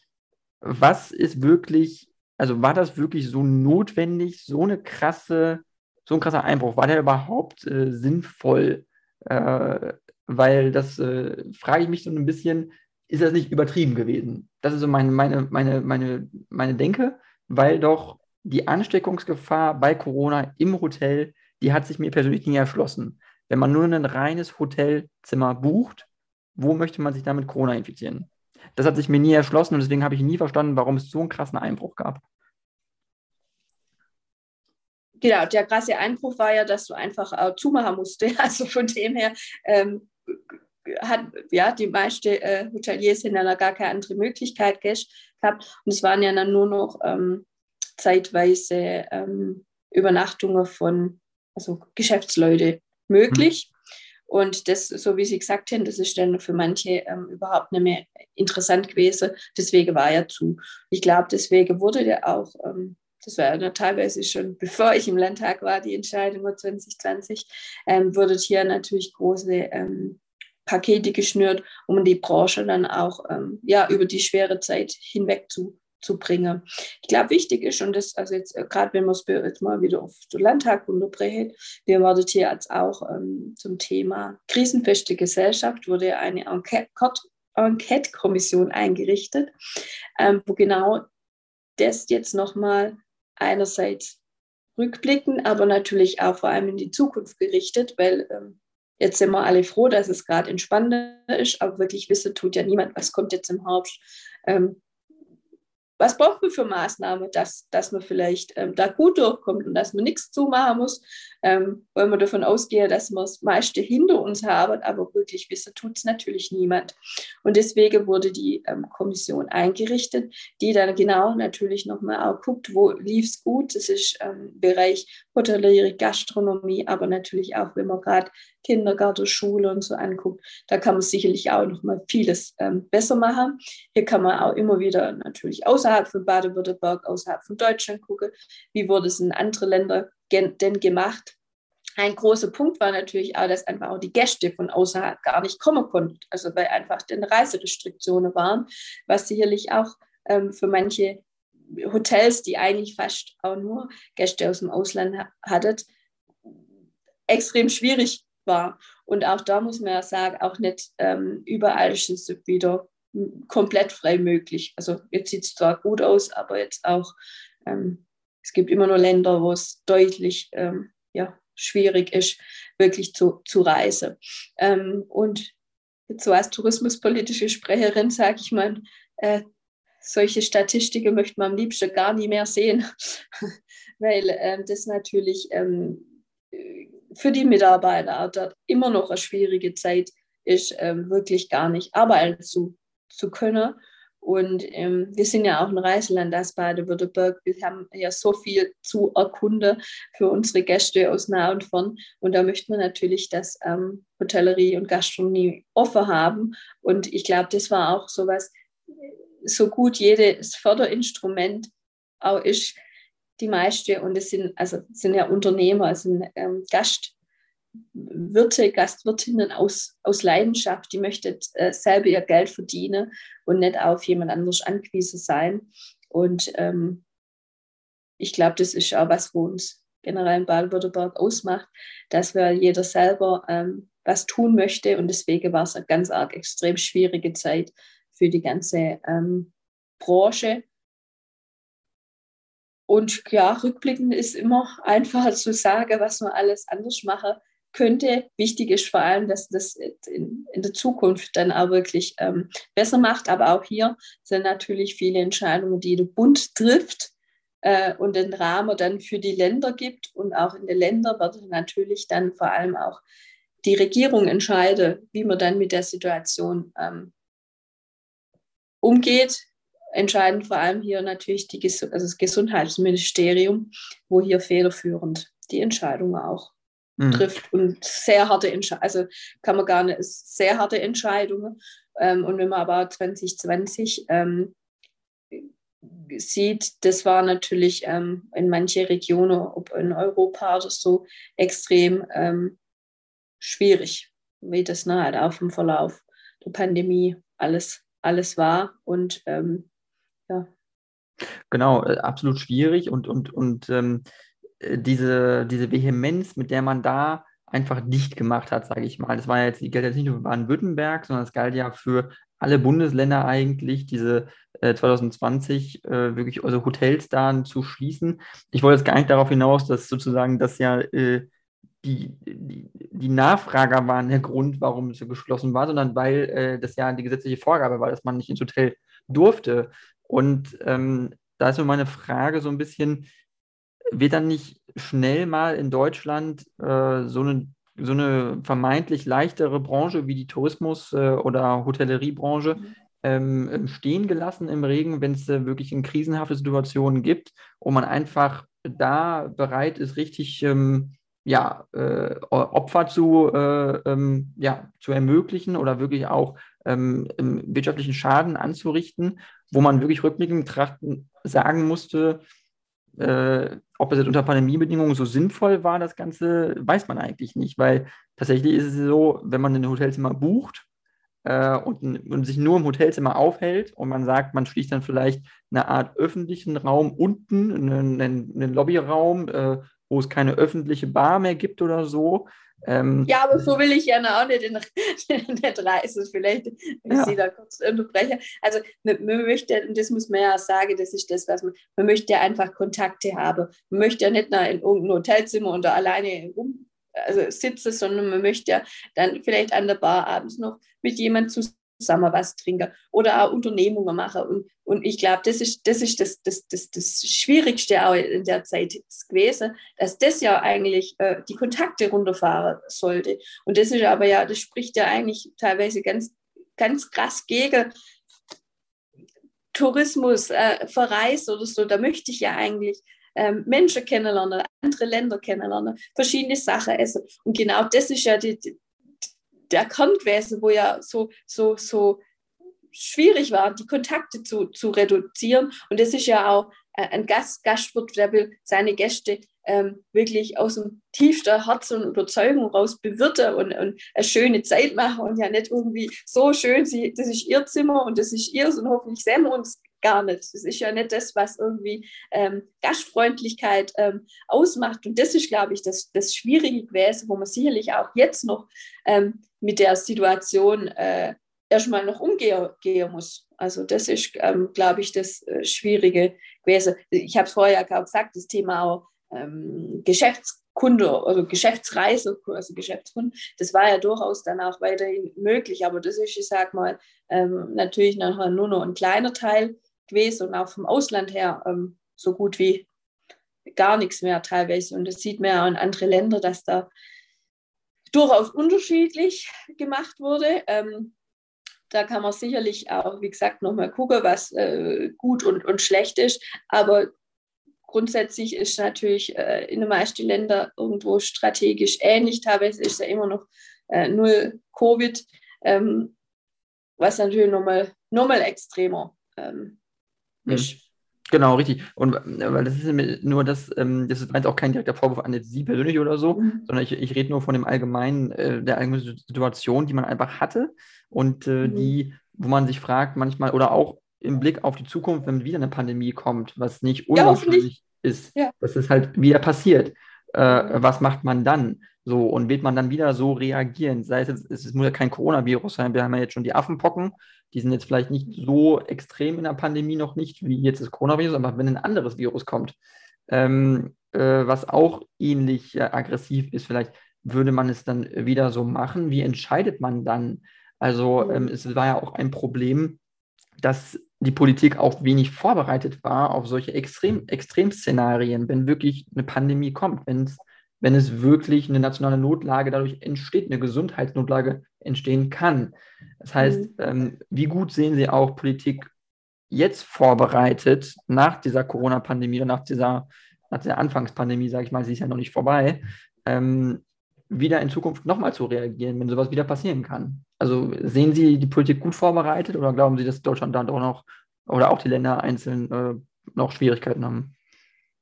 was ist wirklich also war das wirklich so notwendig, so eine krasse, so ein krasser Einbruch? War der überhaupt äh, sinnvoll? Äh, weil das äh, frage ich mich so ein bisschen, ist das nicht übertrieben gewesen? Das ist so meine, meine, meine, meine, meine Denke, weil doch die Ansteckungsgefahr bei Corona im Hotel, die hat sich mir persönlich nie erschlossen. Wenn man nur ein reines Hotelzimmer bucht, wo möchte man sich damit Corona infizieren? Das hat sich mir nie erschlossen und deswegen habe ich nie verstanden, warum es so einen krassen Einbruch gab. Genau, der krasse Einbruch war ja, dass du einfach äh, zumachen musste. Also von dem her ähm, hat ja die meisten äh, Hoteliers in einer gar keine andere Möglichkeit gehabt. Und es waren ja dann nur noch ähm, zeitweise ähm, Übernachtungen von also Geschäftsleute möglich. Und das, so wie Sie gesagt haben, das ist dann für manche ähm, überhaupt nicht mehr interessant gewesen. Deswegen war er zu. Ich glaube, deswegen wurde der auch, ähm, das war ja teilweise schon, bevor ich im Landtag war, die Entscheidung 2020, ähm, wurde hier natürlich große ähm, Pakete geschnürt, um die Branche dann auch ähm, ja, über die schwere Zeit hinweg zu zu bringen. Ich glaube, wichtig ist, und das, also jetzt, äh, gerade wenn man es jetzt mal wieder auf den Landtag unterbrechen, wir werden hier jetzt auch ähm, zum Thema krisenfeste Gesellschaft, wurde eine Enquete, Enquete-Kommission eingerichtet, ähm, wo genau das jetzt nochmal einerseits rückblicken, aber natürlich auch vor allem in die Zukunft gerichtet, weil ähm, jetzt sind wir alle froh, dass es gerade entspannter ist, aber wirklich wissen tut ja niemand, was kommt jetzt im Herbst. Ähm, was braucht man für Maßnahmen, dass, dass man vielleicht ähm, da gut durchkommt und dass man nichts zumachen muss, ähm, weil man davon ausgeht, dass wir das meiste hinter uns haben, aber wirklich wissen tut es natürlich niemand. Und deswegen wurde die ähm, Kommission eingerichtet, die dann genau natürlich nochmal auch guckt, wo lief es gut. Das ist ähm, Bereich Hotellerie, Gastronomie, aber natürlich auch, wenn man gerade Kindergarten, Schule und so anguckt, da kann man sicherlich auch noch mal vieles ähm, besser machen. Hier kann man auch immer wieder natürlich außerhalb von Baden-Württemberg, außerhalb von Deutschland gucken, wie wurde es in anderen Ländern denn gemacht. Ein großer Punkt war natürlich auch, dass einfach auch die Gäste von außerhalb gar nicht kommen konnten, also weil einfach den Reiserestriktionen waren, was sicherlich auch ähm, für manche Hotels, die eigentlich fast auch nur Gäste aus dem Ausland hatten, extrem schwierig war. Und auch da muss man ja sagen, auch nicht ähm, überall ist es wieder komplett frei möglich. Also jetzt sieht es zwar gut aus, aber jetzt auch, ähm, es gibt immer nur Länder, wo es deutlich ähm, ja, schwierig ist, wirklich zu, zu reisen. Ähm, und jetzt so als tourismuspolitische Sprecherin sage ich mal, äh, solche Statistiken möchte man am liebsten gar nie mehr sehen, weil äh, das natürlich ähm, für die Mitarbeiter dort immer noch eine schwierige Zeit ist, ähm, wirklich gar nicht arbeiten zu, zu können. Und ähm, wir sind ja auch ein Reiseland als Baden-Württemberg. Wir haben ja so viel zu erkunden für unsere Gäste aus nah und fern. Und da möchten wir natürlich, dass ähm, Hotellerie und Gastronomie offen haben. Und ich glaube, das war auch so was, so gut jedes Förderinstrument auch ist, die meiste, und es sind, also sind ja Unternehmer, es sind ähm, Gastwirte, Gastwirtinnen aus, aus Leidenschaft, die möchten äh, selber ihr Geld verdienen und nicht auf jemand anderes angewiesen sein. Und ähm, ich glaube, das ist auch was, wo uns generell in Baden-Württemberg ausmacht, dass wir jeder selber ähm, was tun möchte. Und deswegen war es eine ganz arg extrem schwierige Zeit für die ganze ähm, Branche. Und ja, rückblickend ist immer einfacher zu sagen, was man alles anders machen könnte. Wichtig ist vor allem, dass das in, in der Zukunft dann auch wirklich ähm, besser macht. Aber auch hier sind natürlich viele Entscheidungen, die der Bund trifft äh, und den Rahmen dann für die Länder gibt. Und auch in den Ländern wird natürlich dann vor allem auch die Regierung entscheiden, wie man dann mit der Situation ähm, umgeht, entscheidend vor allem hier natürlich die, also das Gesundheitsministerium, wo hier federführend die Entscheidungen auch mhm. trifft und sehr harte Entscheidungen, also kann man gar nicht, sehr harte Entscheidungen. Ähm, und wenn man aber 2020 ähm, sieht, das war natürlich ähm, in manche Regionen, ob in Europa oder so, extrem ähm, schwierig, wie das nahe halt auf dem Verlauf der Pandemie alles, alles war. Und ähm, ja. Genau, äh, absolut schwierig und, und, und ähm, äh, diese, diese Vehemenz, mit der man da einfach dicht gemacht hat, sage ich mal. Das war jetzt, gilt jetzt nicht nur für Baden-Württemberg, sondern es galt ja für alle Bundesländer eigentlich, diese äh, 2020 äh, wirklich also Hotels da zu schließen. Ich wollte jetzt gar nicht darauf hinaus, dass sozusagen das ja äh, die, die, die Nachfrager waren der Grund, warum es geschlossen war, sondern weil äh, das ja die gesetzliche Vorgabe war, dass man nicht ins Hotel durfte. Und ähm, da ist nur meine Frage so ein bisschen, wird dann nicht schnell mal in Deutschland äh, so, eine, so eine vermeintlich leichtere Branche wie die Tourismus- äh, oder Hotelleriebranche mhm. ähm, stehen gelassen im Regen, wenn es äh, wirklich in krisenhafte Situationen gibt, wo man einfach da bereit ist, richtig ähm, ja, äh, Opfer zu, äh, ähm, ja, zu ermöglichen oder wirklich auch ähm, wirtschaftlichen Schaden anzurichten, wo man wirklich rückblickend betrachten sagen musste, äh, ob es jetzt unter Pandemiebedingungen so sinnvoll war, das Ganze, weiß man eigentlich nicht, weil tatsächlich ist es so, wenn man ein Hotelzimmer bucht, äh, und, und, sich nur im Hotelzimmer aufhält und man sagt, man schließt dann vielleicht eine Art öffentlichen Raum unten, einen, einen Lobbyraum, äh, wo es keine öffentliche Bar mehr gibt oder so. Ähm, ja, aber so will ich ja auch nicht, in, nicht reisen. Vielleicht, wenn ja. ich Sie da kurz unterbreche. Also, man, man, möchte, und das muss man ja sagen, das ist das, was man, man möchte ja einfach Kontakte haben. Man möchte ja nicht in irgendein Hotelzimmer und da alleine rum also sitze, sondern man möchte ja dann vielleicht an der Bar abends noch mit jemandem zusammen was trinken oder auch Unternehmungen machen. Und, und ich glaube, das ist, das, ist das, das, das, das Schwierigste auch in der Zeit gewesen, dass das ja eigentlich äh, die Kontakte runterfahren sollte. Und das ist aber ja, das spricht ja eigentlich teilweise ganz, ganz krass gegen Tourismus, äh, Verreis oder so. Da möchte ich ja eigentlich ähm, Menschen kennenlernen, andere Länder kennenlernen, verschiedene Sachen essen. Und genau das ist ja die, der Kern gewesen, wo ja so, so, so schwierig war, die Kontakte zu, zu reduzieren. Und das ist ja auch äh, ein Gast, Gastwirt, der will seine Gäste ähm, wirklich aus dem tiefsten Herz und Überzeugung raus bewirten und, und, eine schöne Zeit machen und ja nicht irgendwie so schön, sie, das ist ihr Zimmer und das ist ihrs und hoffentlich sehen wir uns gar nicht. Das ist ja nicht das, was irgendwie ähm, Gastfreundlichkeit ähm, ausmacht. Und das ist, glaube ich, das, das Schwierige gewesen, wo man sicherlich auch jetzt noch ähm, mit der Situation äh, erstmal noch umgehen muss. Also das ist, ähm, glaube ich, das äh, Schwierige gewesen. Ich habe es vorher auch gesagt, das Thema auch ähm, Geschäftskunde oder Geschäftsreise, also Geschäftskunden, das war ja durchaus dann auch weiterhin möglich. Aber das ist, ich sage mal, ähm, natürlich nachher nur noch ein kleiner Teil gewesen und auch vom Ausland her ähm, so gut wie gar nichts mehr teilweise. Und das sieht man ja in andere Länder, dass da durchaus unterschiedlich gemacht wurde. Ähm, da kann man sicherlich auch, wie gesagt, nochmal gucken, was äh, gut und, und schlecht ist. Aber grundsätzlich ist natürlich äh, in den meisten Ländern irgendwo strategisch ähnlich. Teilweise ist ja immer noch äh, null Covid, ähm, was natürlich nochmal, nochmal extremer ähm, ist. Mhm. Genau, richtig. Und äh, weil das ist nur das, ähm, das ist auch kein direkter Vorwurf an Sie persönlich oder so, mhm. sondern ich, ich rede nur von dem allgemeinen, äh, der allgemeinen Situation, die man einfach hatte und äh, mhm. die, wo man sich fragt manchmal oder auch im Blick auf die Zukunft, wenn wieder eine Pandemie kommt, was nicht unwahrscheinlich ja, ist, ja. dass es halt wieder passiert. Äh, mhm. was macht man dann? So, und wird man dann wieder so reagieren? Sei es jetzt, es muss ja kein Coronavirus sein, wir haben ja jetzt schon die Affenpocken, die sind jetzt vielleicht nicht so extrem in der Pandemie noch nicht wie jetzt das Coronavirus, aber wenn ein anderes Virus kommt, ähm, äh, was auch ähnlich äh, aggressiv ist, vielleicht würde man es dann wieder so machen. Wie entscheidet man dann? Also mhm. ähm, es war ja auch ein Problem, dass die Politik auch wenig vorbereitet war auf solche Extrem Extremszenarien, wenn wirklich eine Pandemie kommt, wenn es wenn es wirklich eine nationale Notlage dadurch entsteht, eine Gesundheitsnotlage entstehen kann. Das heißt, mhm. ähm, wie gut sehen Sie auch Politik jetzt vorbereitet nach dieser Corona-Pandemie oder nach dieser, nach dieser Anfangspandemie, sage ich mal, sie ist ja noch nicht vorbei, ähm, wieder in Zukunft nochmal zu reagieren, wenn sowas wieder passieren kann? Also sehen Sie die Politik gut vorbereitet oder glauben Sie, dass Deutschland da doch noch oder auch die Länder einzeln äh, noch Schwierigkeiten haben?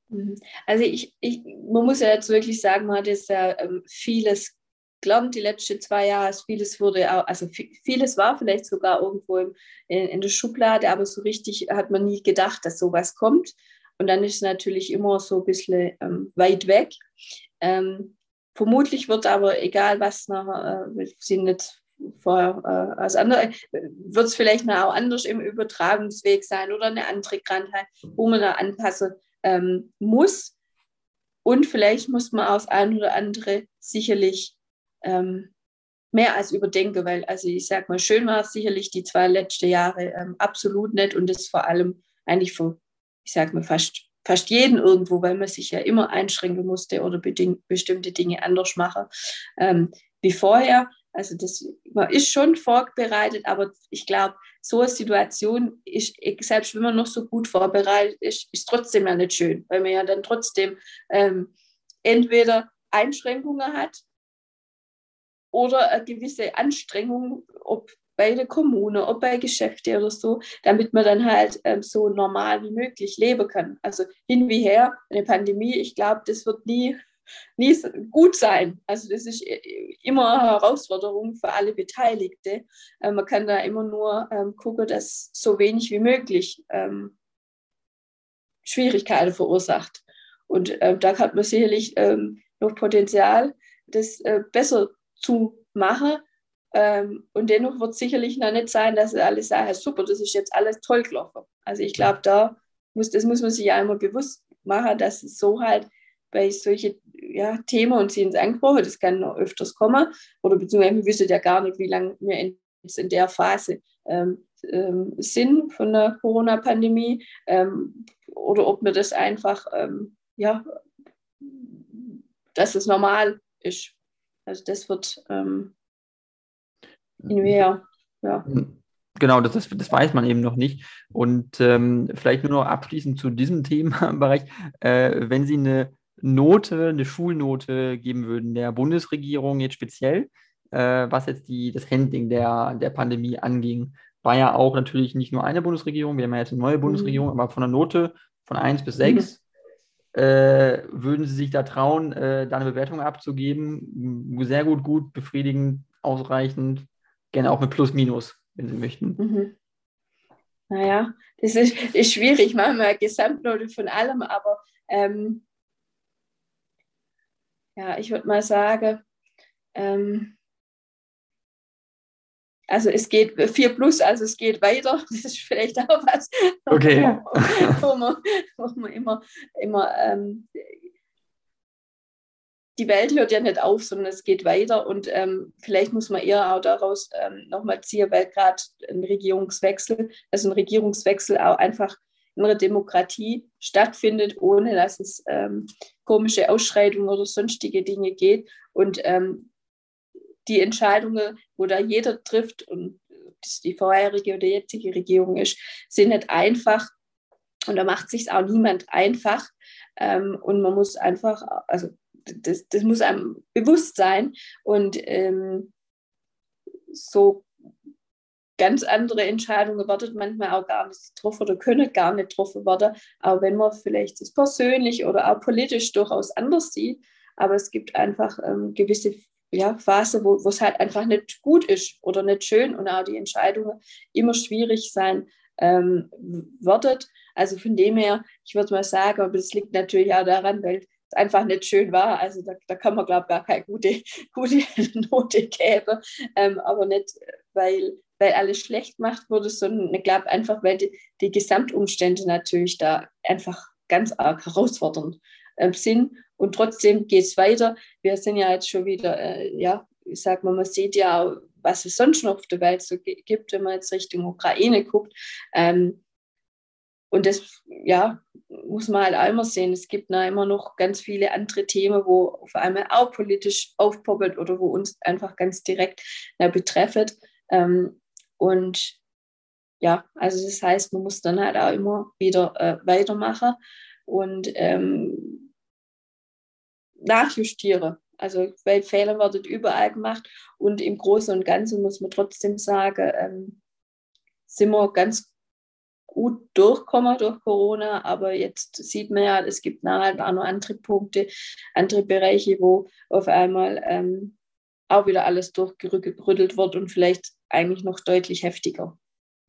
Mhm. Also ich, ich, man muss ja jetzt wirklich sagen, man hat jetzt ja ähm, vieles gelernt die letzten zwei Jahre. Vieles wurde auch, also vieles war vielleicht sogar irgendwo in, in, der Schublade, aber so richtig hat man nie gedacht, dass sowas kommt. Und dann ist es natürlich immer so ein bisschen ähm, weit weg. Ähm, vermutlich wird aber, egal was nachher, äh, wir sind nicht vorher äh, als andere, wird es vielleicht noch auch anders im Übertragungsweg sein oder eine andere Krankheit, wo man da anpassen ähm, muss. Und vielleicht muss man aus ein oder andere sicherlich ähm, mehr als überdenken, weil, also ich sag mal, schön war es sicherlich die zwei letzten Jahre ähm, absolut nicht und das vor allem eigentlich für, ich sag mal, fast, fast jeden irgendwo, weil man sich ja immer einschränken musste oder bestimmte Dinge anders machen ähm, wie vorher. Also das, man ist schon vorbereitet, aber ich glaube, so eine Situation ist, selbst wenn man noch so gut vorbereitet ist, ist trotzdem ja nicht schön, weil man ja dann trotzdem ähm, entweder Einschränkungen hat oder eine gewisse Anstrengung, ob bei der Kommune, ob bei Geschäften oder so, damit man dann halt ähm, so normal wie möglich leben kann. Also hin wie her, eine Pandemie, ich glaube, das wird nie nie gut sein. Also das ist immer eine Herausforderung für alle Beteiligte. Äh, man kann da immer nur ähm, gucken, dass so wenig wie möglich ähm, Schwierigkeiten verursacht. Und äh, da hat man sicherlich ähm, noch Potenzial, das äh, besser zu machen. Ähm, und dennoch wird es sicherlich noch nicht sein, dass alle sagen, super, das ist jetzt alles toll gelaufen. Also ich glaube, da muss, das muss man sich einmal bewusst machen, dass es so halt bei solchen ja, Themen und sie ins angesprochen, das kann noch öfters kommen. Oder beziehungsweise wir wissen ja gar nicht, wie lange wir in, in der Phase ähm, ähm, sind von der Corona-Pandemie. Ähm, oder ob mir das einfach, ähm, ja, dass es normal ist. Also das wird ähm, mehr, ja. Genau, das, das, das, weiß man eben noch nicht. Und ähm, vielleicht nur noch abschließend zu diesem Themenbereich. Äh, wenn Sie eine Note, eine Schulnote geben würden der Bundesregierung jetzt speziell, äh, was jetzt die, das Handling der, der Pandemie anging, war ja auch natürlich nicht nur eine Bundesregierung, wir haben ja jetzt eine neue Bundesregierung, mhm. aber von der Note von 1 bis 6, mhm. äh, würden Sie sich da trauen, äh, da eine Bewertung abzugeben? Sehr gut, gut, befriedigend, ausreichend, gerne auch mit Plus, Minus, wenn Sie möchten. Mhm. Naja, das ist, ist schwierig, manchmal Gesamtnote von allem, aber ähm, ja, ich würde mal sagen, ähm, also es geht 4 plus, also es geht weiter. Das ist vielleicht auch was, okay. wo, man, wo man immer, immer ähm, die Welt hört ja nicht auf, sondern es geht weiter. Und ähm, vielleicht muss man eher auch daraus ähm, nochmal ziehen, weil gerade ein Regierungswechsel, also ein Regierungswechsel auch einfach in einer Demokratie stattfindet, ohne dass es ähm, komische Ausschreitungen oder sonstige Dinge geht. Und ähm, die Entscheidungen, wo da jeder trifft und das die vorherige oder jetzige Regierung ist, sind nicht einfach. Und da macht sich auch niemand einfach. Ähm, und man muss einfach, also das, das muss einem bewusst sein. Und ähm, so ganz andere Entscheidungen werden manchmal auch gar nicht getroffen oder können gar nicht getroffen werden, auch wenn man vielleicht das persönlich oder auch politisch durchaus anders sieht. Aber es gibt einfach ähm, gewisse ja, Phase, wo es halt einfach nicht gut ist oder nicht schön und auch die Entscheidungen immer schwierig sein ähm, wird. Also von dem her, ich würde mal sagen, aber das liegt natürlich auch daran, weil es einfach nicht schön war. Also da, da kann man, glaube ich, gar keine gute, gute Note geben, ähm, aber nicht, weil, weil alles schlecht gemacht wurde, sondern ich glaube einfach, weil die, die Gesamtumstände natürlich da einfach ganz arg herausfordernd ähm, sind. Und trotzdem geht es weiter. Wir sind ja jetzt schon wieder, äh, ja, ich sag mal, man sieht ja was es sonst noch auf der Welt so gibt, wenn man jetzt Richtung Ukraine guckt. Ähm, und das, ja, muss man halt auch immer sehen. Es gibt da immer noch ganz viele andere Themen, wo auf einmal auch politisch aufpoppelt oder wo uns einfach ganz direkt na, betreffet. Ähm, und ja, also das heißt, man muss dann halt auch immer wieder äh, weitermachen. Und ähm, nachjustiere. Also weil Fehler werden überall gemacht und im Großen und Ganzen muss man trotzdem sagen, ähm, sind wir ganz gut durchgekommen durch Corona, aber jetzt sieht man ja, es gibt nachher auch noch andere Punkte, andere Bereiche, wo auf einmal ähm, auch wieder alles durchgerüttelt wird und vielleicht eigentlich noch deutlich heftiger.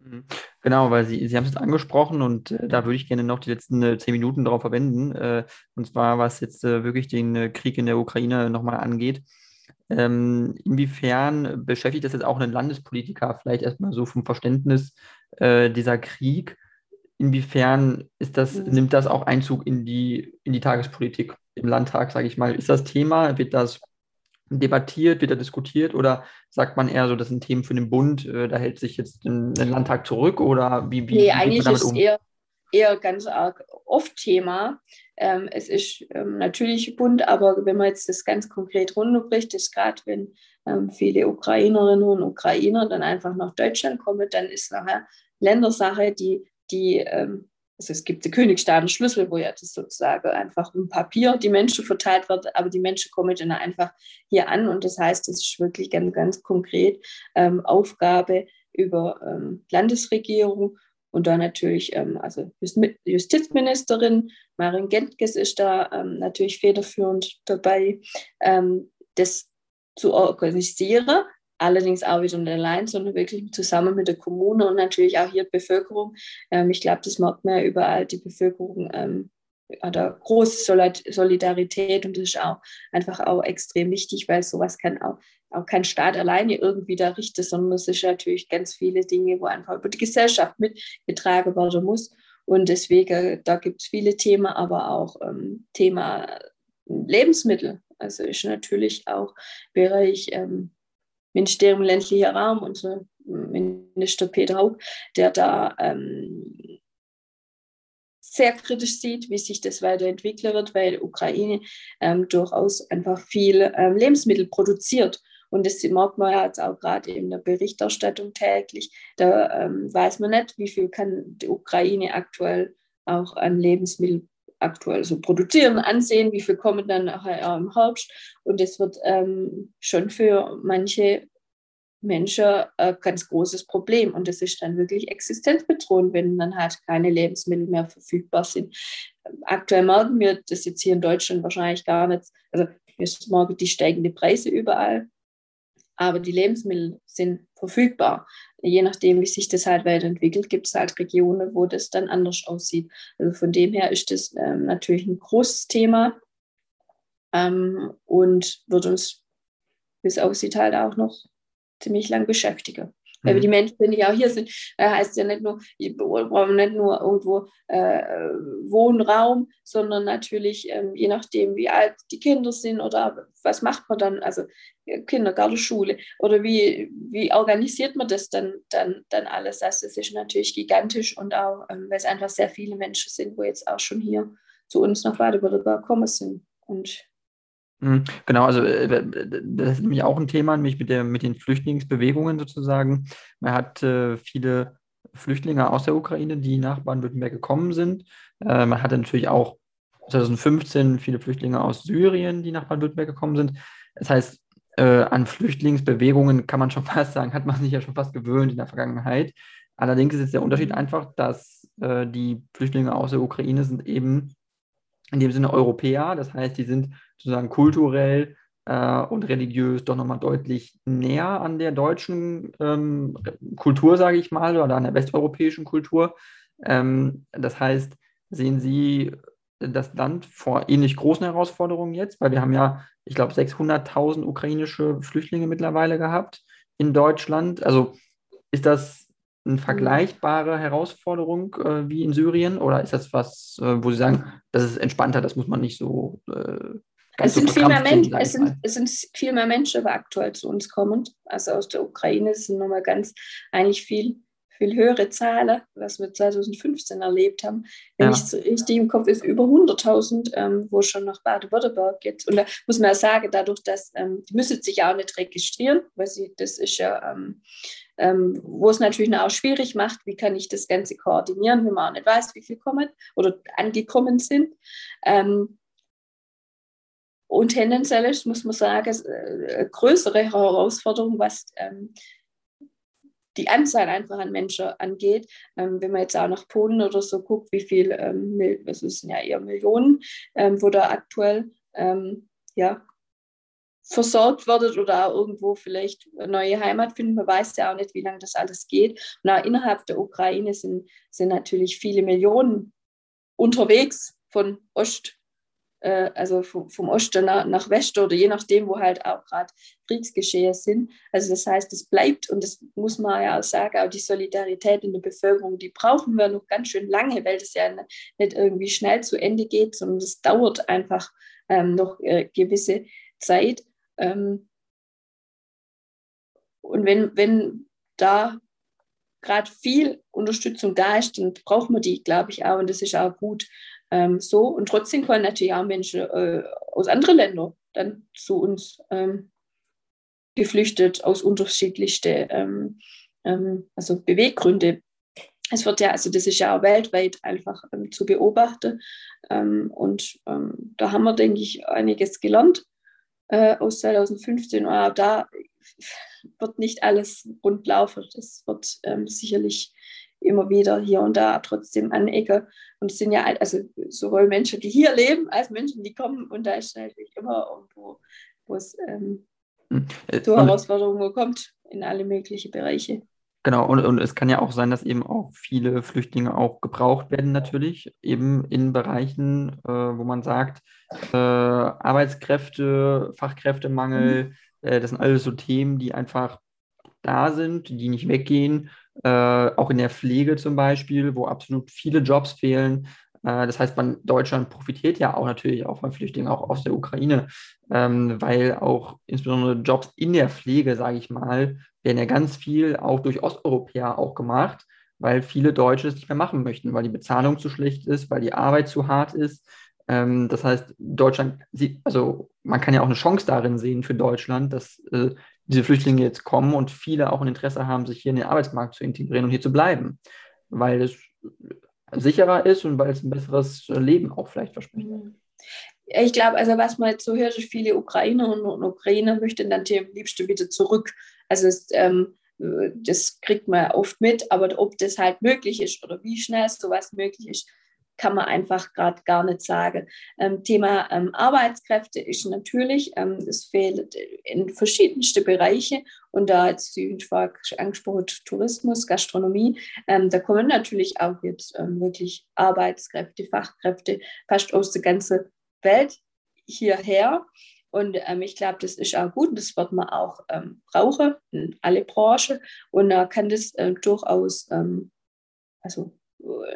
Mhm. Genau, weil Sie, Sie haben es jetzt angesprochen und äh, da würde ich gerne noch die letzten äh, zehn Minuten darauf verwenden. Äh, und zwar, was jetzt äh, wirklich den äh, Krieg in der Ukraine nochmal angeht. Ähm, inwiefern beschäftigt das jetzt auch einen Landespolitiker, vielleicht erstmal so vom Verständnis äh, dieser Krieg? Inwiefern ist das, mhm. nimmt das auch Einzug in die, in die Tagespolitik im Landtag, sage ich mal? Ist das Thema? Wird das debattiert, wird da diskutiert oder sagt man eher so, das sind Themen für den Bund, äh, da hält sich jetzt ein, ein, Landtag zurück oder wie, wie, nee, eigentlich ist um? eher, eher ganz arg oft Thema. Ähm, es ist ähm, natürlich bunt, aber wenn man jetzt das ganz konkret runterbricht, ist gerade, wenn ähm, viele Ukrainerinnen und Ukrainer dann einfach nach Deutschland kommen, dann ist nachher Ländersache, die, die ähm, also es gibt die Königstaaten-Schlüssel, wo ja das sozusagen einfach im Papier die Menschen verteilt wird, aber die Menschen kommen dann einfach hier an und das heißt, es ist wirklich ganz, ganz konkret ähm, Aufgabe über ähm, Landesregierung und da natürlich, ähm, also Justizministerin Marin Gentges ist da ähm, natürlich federführend dabei, ähm, das zu organisieren. Allerdings auch wieder nicht allein, sondern wirklich zusammen mit der Kommune und natürlich auch hier die Bevölkerung. Ähm, ich glaube, das merkt man überall, die Bevölkerung ähm, hat da große Solidarität und das ist auch einfach auch extrem wichtig, weil sowas kann auch auch kein Staat alleine irgendwie da richtet, sondern es ist natürlich ganz viele Dinge, wo einfach über die Gesellschaft mitgetragen werden muss. Und deswegen, da gibt es viele Themen, aber auch ähm, Thema Lebensmittel. Also ist natürlich auch Bereich ähm, Ministerium ländlicher Raum, unser Minister Peter Haug, der da ähm, sehr kritisch sieht, wie sich das weiterentwickeln wird, weil die Ukraine ähm, durchaus einfach viel ähm, Lebensmittel produziert und das merkt man ja jetzt auch gerade in der Berichterstattung täglich. Da ähm, weiß man nicht, wie viel kann die Ukraine aktuell auch an Lebensmitteln aktuell so produzieren, ansehen, wie viel kommen dann nachher im Herbst. Und das wird ähm, schon für manche Menschen ein ganz großes Problem. Und das ist dann wirklich existenzbedrohend, wenn dann halt keine Lebensmittel mehr verfügbar sind. Aktuell merken wir das jetzt hier in Deutschland wahrscheinlich gar nicht. Also wir merken die steigenden Preise überall aber die Lebensmittel sind verfügbar. Je nachdem, wie sich das halt weiterentwickelt, gibt es halt Regionen, wo das dann anders aussieht. Also von dem her ist das ähm, natürlich ein großes Thema ähm, und wird uns, wie es aussieht, halt auch noch ziemlich lang beschäftigen. Weil mhm. die Menschen, die auch hier sind, äh, heißt ja nicht nur, wir brauchen nicht nur irgendwo äh, Wohnraum, sondern natürlich, ähm, je nachdem, wie alt die Kinder sind oder was macht man dann, also Kindergarten, Schule oder wie, wie organisiert man das dann, dann, dann alles? Also es ist natürlich gigantisch und auch, ähm, weil es einfach sehr viele Menschen sind, wo jetzt auch schon hier zu uns nach Baden-Württemberg gekommen sind. Und. Genau, also äh, das ist nämlich auch ein Thema, nämlich mit, der, mit den Flüchtlingsbewegungen sozusagen. Man hat äh, viele Flüchtlinge aus der Ukraine, die nach Baden-Württemberg gekommen sind. Äh, man hatte natürlich auch 2015 viele Flüchtlinge aus Syrien, die nach Baden-Württemberg gekommen sind. Das heißt, äh, an Flüchtlingsbewegungen kann man schon fast sagen, hat man sich ja schon fast gewöhnt in der Vergangenheit. Allerdings ist jetzt der Unterschied einfach, dass äh, die Flüchtlinge aus der Ukraine sind eben in dem Sinne Europäer. Das heißt, die sind sozusagen kulturell äh, und religiös doch nochmal deutlich näher an der deutschen ähm, Kultur, sage ich mal, oder an der westeuropäischen Kultur. Ähm, das heißt, sehen Sie das Land vor ähnlich großen Herausforderungen jetzt, weil wir haben ja, ich glaube, 600.000 ukrainische Flüchtlinge mittlerweile gehabt in Deutschland. Also ist das eine mhm. vergleichbare Herausforderung äh, wie in Syrien oder ist das was, äh, wo Sie sagen, das ist entspannter, das muss man nicht so äh, es sind, viel mehr Menschen, es, sind, es sind viel mehr Menschen, aber aktuell zu uns kommen. Also aus der Ukraine sind nochmal ganz eigentlich viel, viel höhere Zahlen, was wir 2015 erlebt haben. Wenn ja. ich so richtig im Kopf ist, über 100.000, ähm, wo schon nach Baden-Württemberg geht. Und da muss man ja sagen, dadurch, dass ähm, die müssen sich auch nicht registrieren, weil sie, das ist ja, ähm, ähm, wo es natürlich auch schwierig macht, wie kann ich das Ganze koordinieren, wenn man auch nicht weiß, wie viel kommen oder angekommen sind. Ähm, und tendenziell ist, muss man sagen, äh, größere Herausforderung, was ähm, die Anzahl einfach an Menschen angeht. Ähm, wenn man jetzt auch nach Polen oder so guckt, wie viel, ähm, es sind ja eher Millionen, ähm, wo da aktuell ähm, ja, versorgt wird oder auch irgendwo vielleicht eine neue Heimat finden. Man weiß ja auch nicht, wie lange das alles geht. Und auch innerhalb der Ukraine sind, sind natürlich viele Millionen unterwegs von Ost äh, also vom, vom Osten nach, nach Westen oder je nachdem, wo halt auch gerade Kriegsgeschehe sind. Also das heißt, es bleibt und das muss man ja auch sagen, auch die Solidarität in der Bevölkerung, die brauchen wir noch ganz schön lange, weil das ja nicht irgendwie schnell zu Ende geht, sondern es dauert einfach ähm, noch äh, gewisse Zeit. Ähm, und wenn, wenn da gerade viel Unterstützung da ist, dann braucht man die, glaube ich, auch. Und das ist auch gut ähm, so. Und trotzdem kommen natürlich auch Menschen äh, aus anderen Ländern dann zu uns ähm, geflüchtet, aus unterschiedlichsten ähm, ähm, also Beweggründe. Es wird ja, also das ist ja auch weltweit einfach ähm, zu beobachten. Ähm, und da haben wir, denke ich, einiges gelernt äh, aus 2015. Und auch da wird nicht alles rund laufen. Das wird sicherlich immer wieder hier und da trotzdem anecken. Und es sind ja also sowohl Menschen, die hier leben, als Menschen, die kommen. Und da ist natürlich immer irgendwo, wo es ähm, hm. zu Herausforderungen kommt in alle möglichen Bereiche. Genau, und, und es kann ja auch sein, dass eben auch viele Flüchtlinge auch gebraucht werden, natürlich, eben in Bereichen, äh, wo man sagt, äh, Arbeitskräfte, Fachkräftemangel, mhm. äh, das sind alles so Themen, die einfach da sind, die nicht weggehen. Äh, auch in der Pflege zum Beispiel, wo absolut viele Jobs fehlen. Äh, das heißt, man, Deutschland profitiert ja auch natürlich auch von Flüchtlingen, auch aus der Ukraine, ähm, weil auch insbesondere Jobs in der Pflege, sage ich mal, werden ja ganz viel auch durch Osteuropäer auch gemacht, weil viele Deutsche es nicht mehr machen möchten, weil die Bezahlung zu schlecht ist, weil die Arbeit zu hart ist. Ähm, das heißt, Deutschland, also man kann ja auch eine Chance darin sehen für Deutschland, dass äh, diese Flüchtlinge jetzt kommen und viele auch ein Interesse haben, sich hier in den Arbeitsmarkt zu integrieren und hier zu bleiben, weil es sicherer ist und weil es ein besseres Leben auch vielleicht verspricht. Mhm. Ich glaube, also was man jetzt so hört, viele Ukrainerinnen und Ukrainer möchten dann am liebsten wieder zurück. Also es, ähm, das kriegt man oft mit, aber ob das halt möglich ist oder wie schnell sowas möglich ist, kann man einfach gerade gar nicht sagen. Ähm, Thema ähm, Arbeitskräfte ist natürlich, ähm, es fehlt in verschiedenste Bereiche und da jetzt die angesprochen Tourismus, Gastronomie, ähm, da kommen natürlich auch jetzt ähm, wirklich Arbeitskräfte, Fachkräfte fast aus der ganzen Welt hierher. Und ähm, ich glaube, das ist auch gut das wird man auch ähm, brauchen in alle Branchen. Und da kann das äh, durchaus ähm, also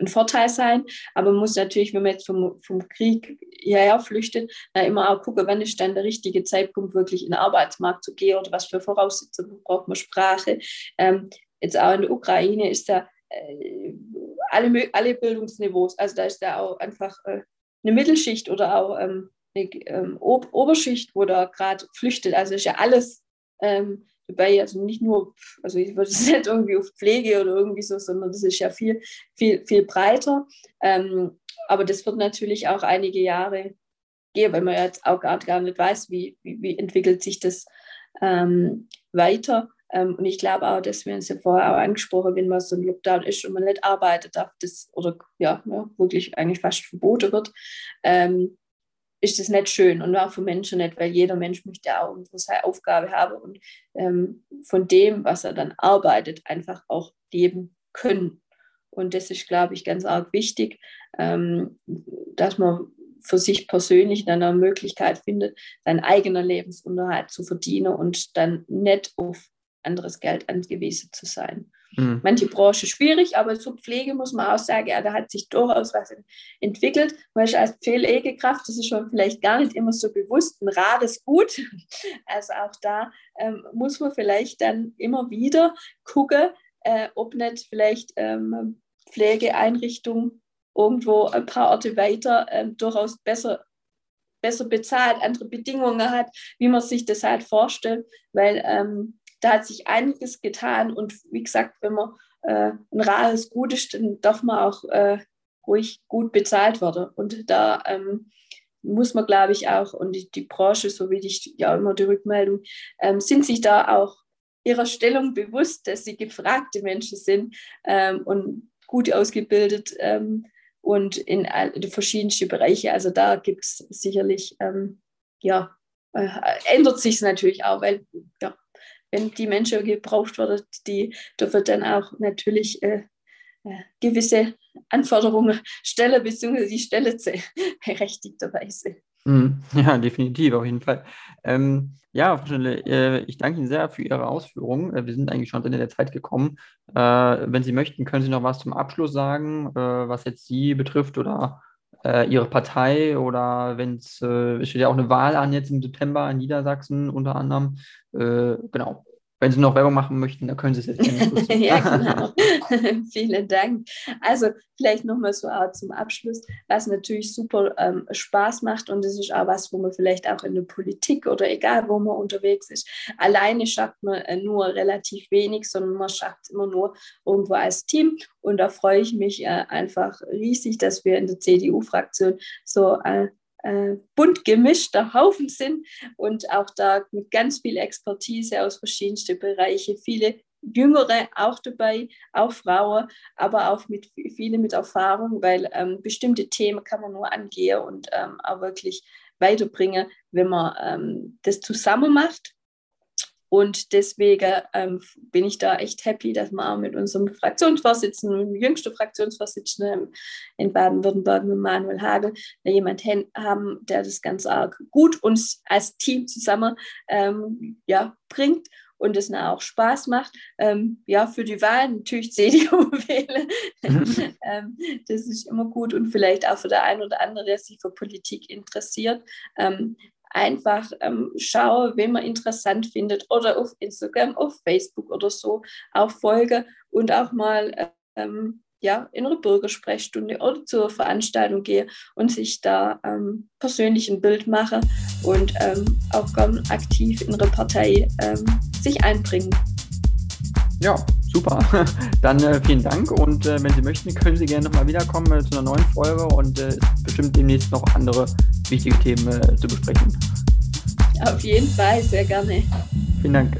ein Vorteil sein. Aber man muss natürlich, wenn man jetzt vom, vom Krieg hierher flüchtet, immer auch gucken, wann ist dann der richtige Zeitpunkt, wirklich in den Arbeitsmarkt zu gehen oder was für Voraussetzungen braucht man Sprache. Ähm, jetzt auch in der Ukraine ist da äh, alle, alle Bildungsniveaus, also da ist da auch einfach äh, eine Mittelschicht oder auch ähm, eine ähm, Oberschicht, wo da gerade flüchtet. Also ist ja alles ähm, dabei, also nicht nur, also ich würde es nicht irgendwie auf Pflege oder irgendwie so, sondern das ist ja viel, viel, viel breiter. Ähm, aber das wird natürlich auch einige Jahre gehen, weil man jetzt auch gar, gar nicht weiß, wie, wie, wie entwickelt sich das ähm, weiter. Ähm, und ich glaube auch, dass wir uns ja vorher auch angesprochen, wenn man so ein Lockdown ist und man nicht arbeitet, darf das oder ja, ja wirklich eigentlich fast verboten wird, ähm, ist das nicht schön und auch für Menschen nicht, weil jeder Mensch möchte auch irgendwo seine Aufgabe haben und ähm, von dem, was er dann arbeitet, einfach auch leben können. Und das ist, glaube ich, ganz arg wichtig, ähm, dass man für sich persönlich dann eine Möglichkeit findet, seinen eigenen Lebensunterhalt zu verdienen und dann nicht auf anderes Geld angewiesen zu sein. Mhm. Manche Branche schwierig, aber zur Pflege muss man auch sagen, ja, da hat sich durchaus was entwickelt. Weil als Pflegekraft, das ist schon vielleicht gar nicht immer so bewusst, ein Rad ist gut. Also auch da ähm, muss man vielleicht dann immer wieder gucken, äh, ob nicht vielleicht ähm, Pflegeeinrichtungen irgendwo ein paar Orte weiter ähm, durchaus besser besser bezahlt, andere Bedingungen hat, wie man sich das halt vorstellt, weil ähm, da hat sich einiges getan und wie gesagt, wenn man äh, ein rares Gut ist, dann darf man auch äh, ruhig gut bezahlt werden. Und da ähm, muss man, glaube ich, auch, und die, die, Branche, so wie ich ja immer die Rückmeldung, ähm, sind sich da auch ihrer Stellung bewusst, dass sie gefragte Menschen sind ähm, und gut ausgebildet ähm, und in, in verschiedenste Bereiche. Also da gibt es sicherlich, ähm, ja, äh, ändert sich es natürlich auch, weil ja, wenn die Menschen gebraucht werden, die dürfen dann auch natürlich äh, äh, gewisse Anforderungen stellen, beziehungsweise die stellen sie berechtigterweise. Mhm. Ja, definitiv, auf jeden Fall. Ähm, ja, Frau Schnelle, äh, ich danke Ihnen sehr für Ihre Ausführungen. Äh, wir sind eigentlich schon am Ende der Zeit gekommen. Äh, wenn Sie möchten, können Sie noch was zum Abschluss sagen, äh, was jetzt Sie betrifft oder äh, ihre Partei oder wenn es, äh, steht ja auch eine Wahl an jetzt im September in Niedersachsen unter anderem. Äh, genau. Wenn Sie noch Werbung machen möchten, dann können Sie es jetzt gerne Ja, genau. Vielen Dank. Also vielleicht nochmal so auch zum Abschluss, was natürlich super ähm, Spaß macht und das ist auch was, wo man vielleicht auch in der Politik oder egal, wo man unterwegs ist, alleine schafft man äh, nur relativ wenig, sondern man schafft immer nur irgendwo als Team und da freue ich mich äh, einfach riesig, dass wir in der CDU-Fraktion so äh, äh, bunt gemischter Haufen sind und auch da mit ganz viel Expertise aus verschiedensten Bereichen, viele Jüngere auch dabei, auch Frauen, aber auch mit viele mit Erfahrung, weil ähm, bestimmte Themen kann man nur angehen und ähm, auch wirklich weiterbringen, wenn man ähm, das zusammen macht. Und deswegen ähm, bin ich da echt happy, dass wir auch mit unserem Fraktionsvorsitzenden, jüngsten Fraktionsvorsitzenden in Baden-Württemberg, mit Manuel Hagel, jemand haben, der das ganz arg gut uns als Team zusammen ähm, ja, bringt und es auch Spaß macht. Ähm, ja, für die Wahl natürlich CDU wählen. Ähm, das ist immer gut und vielleicht auch für der ein oder andere, der sich für Politik interessiert. Ähm, einfach ähm, schaue, wen man interessant findet oder auf Instagram, auf Facebook oder so auch folge und auch mal ähm, ja, in eine Bürgersprechstunde oder zur Veranstaltung gehe und sich da ähm, persönlich ein Bild mache und ähm, auch aktiv in eine Partei ähm, sich einbringen. Ja, super. Dann äh, vielen Dank und äh, wenn Sie möchten, können Sie gerne nochmal wiederkommen äh, zu einer neuen Folge und äh, bestimmt demnächst noch andere wichtige Themen äh, zu besprechen. Auf jeden Fall, sehr gerne. Vielen Dank.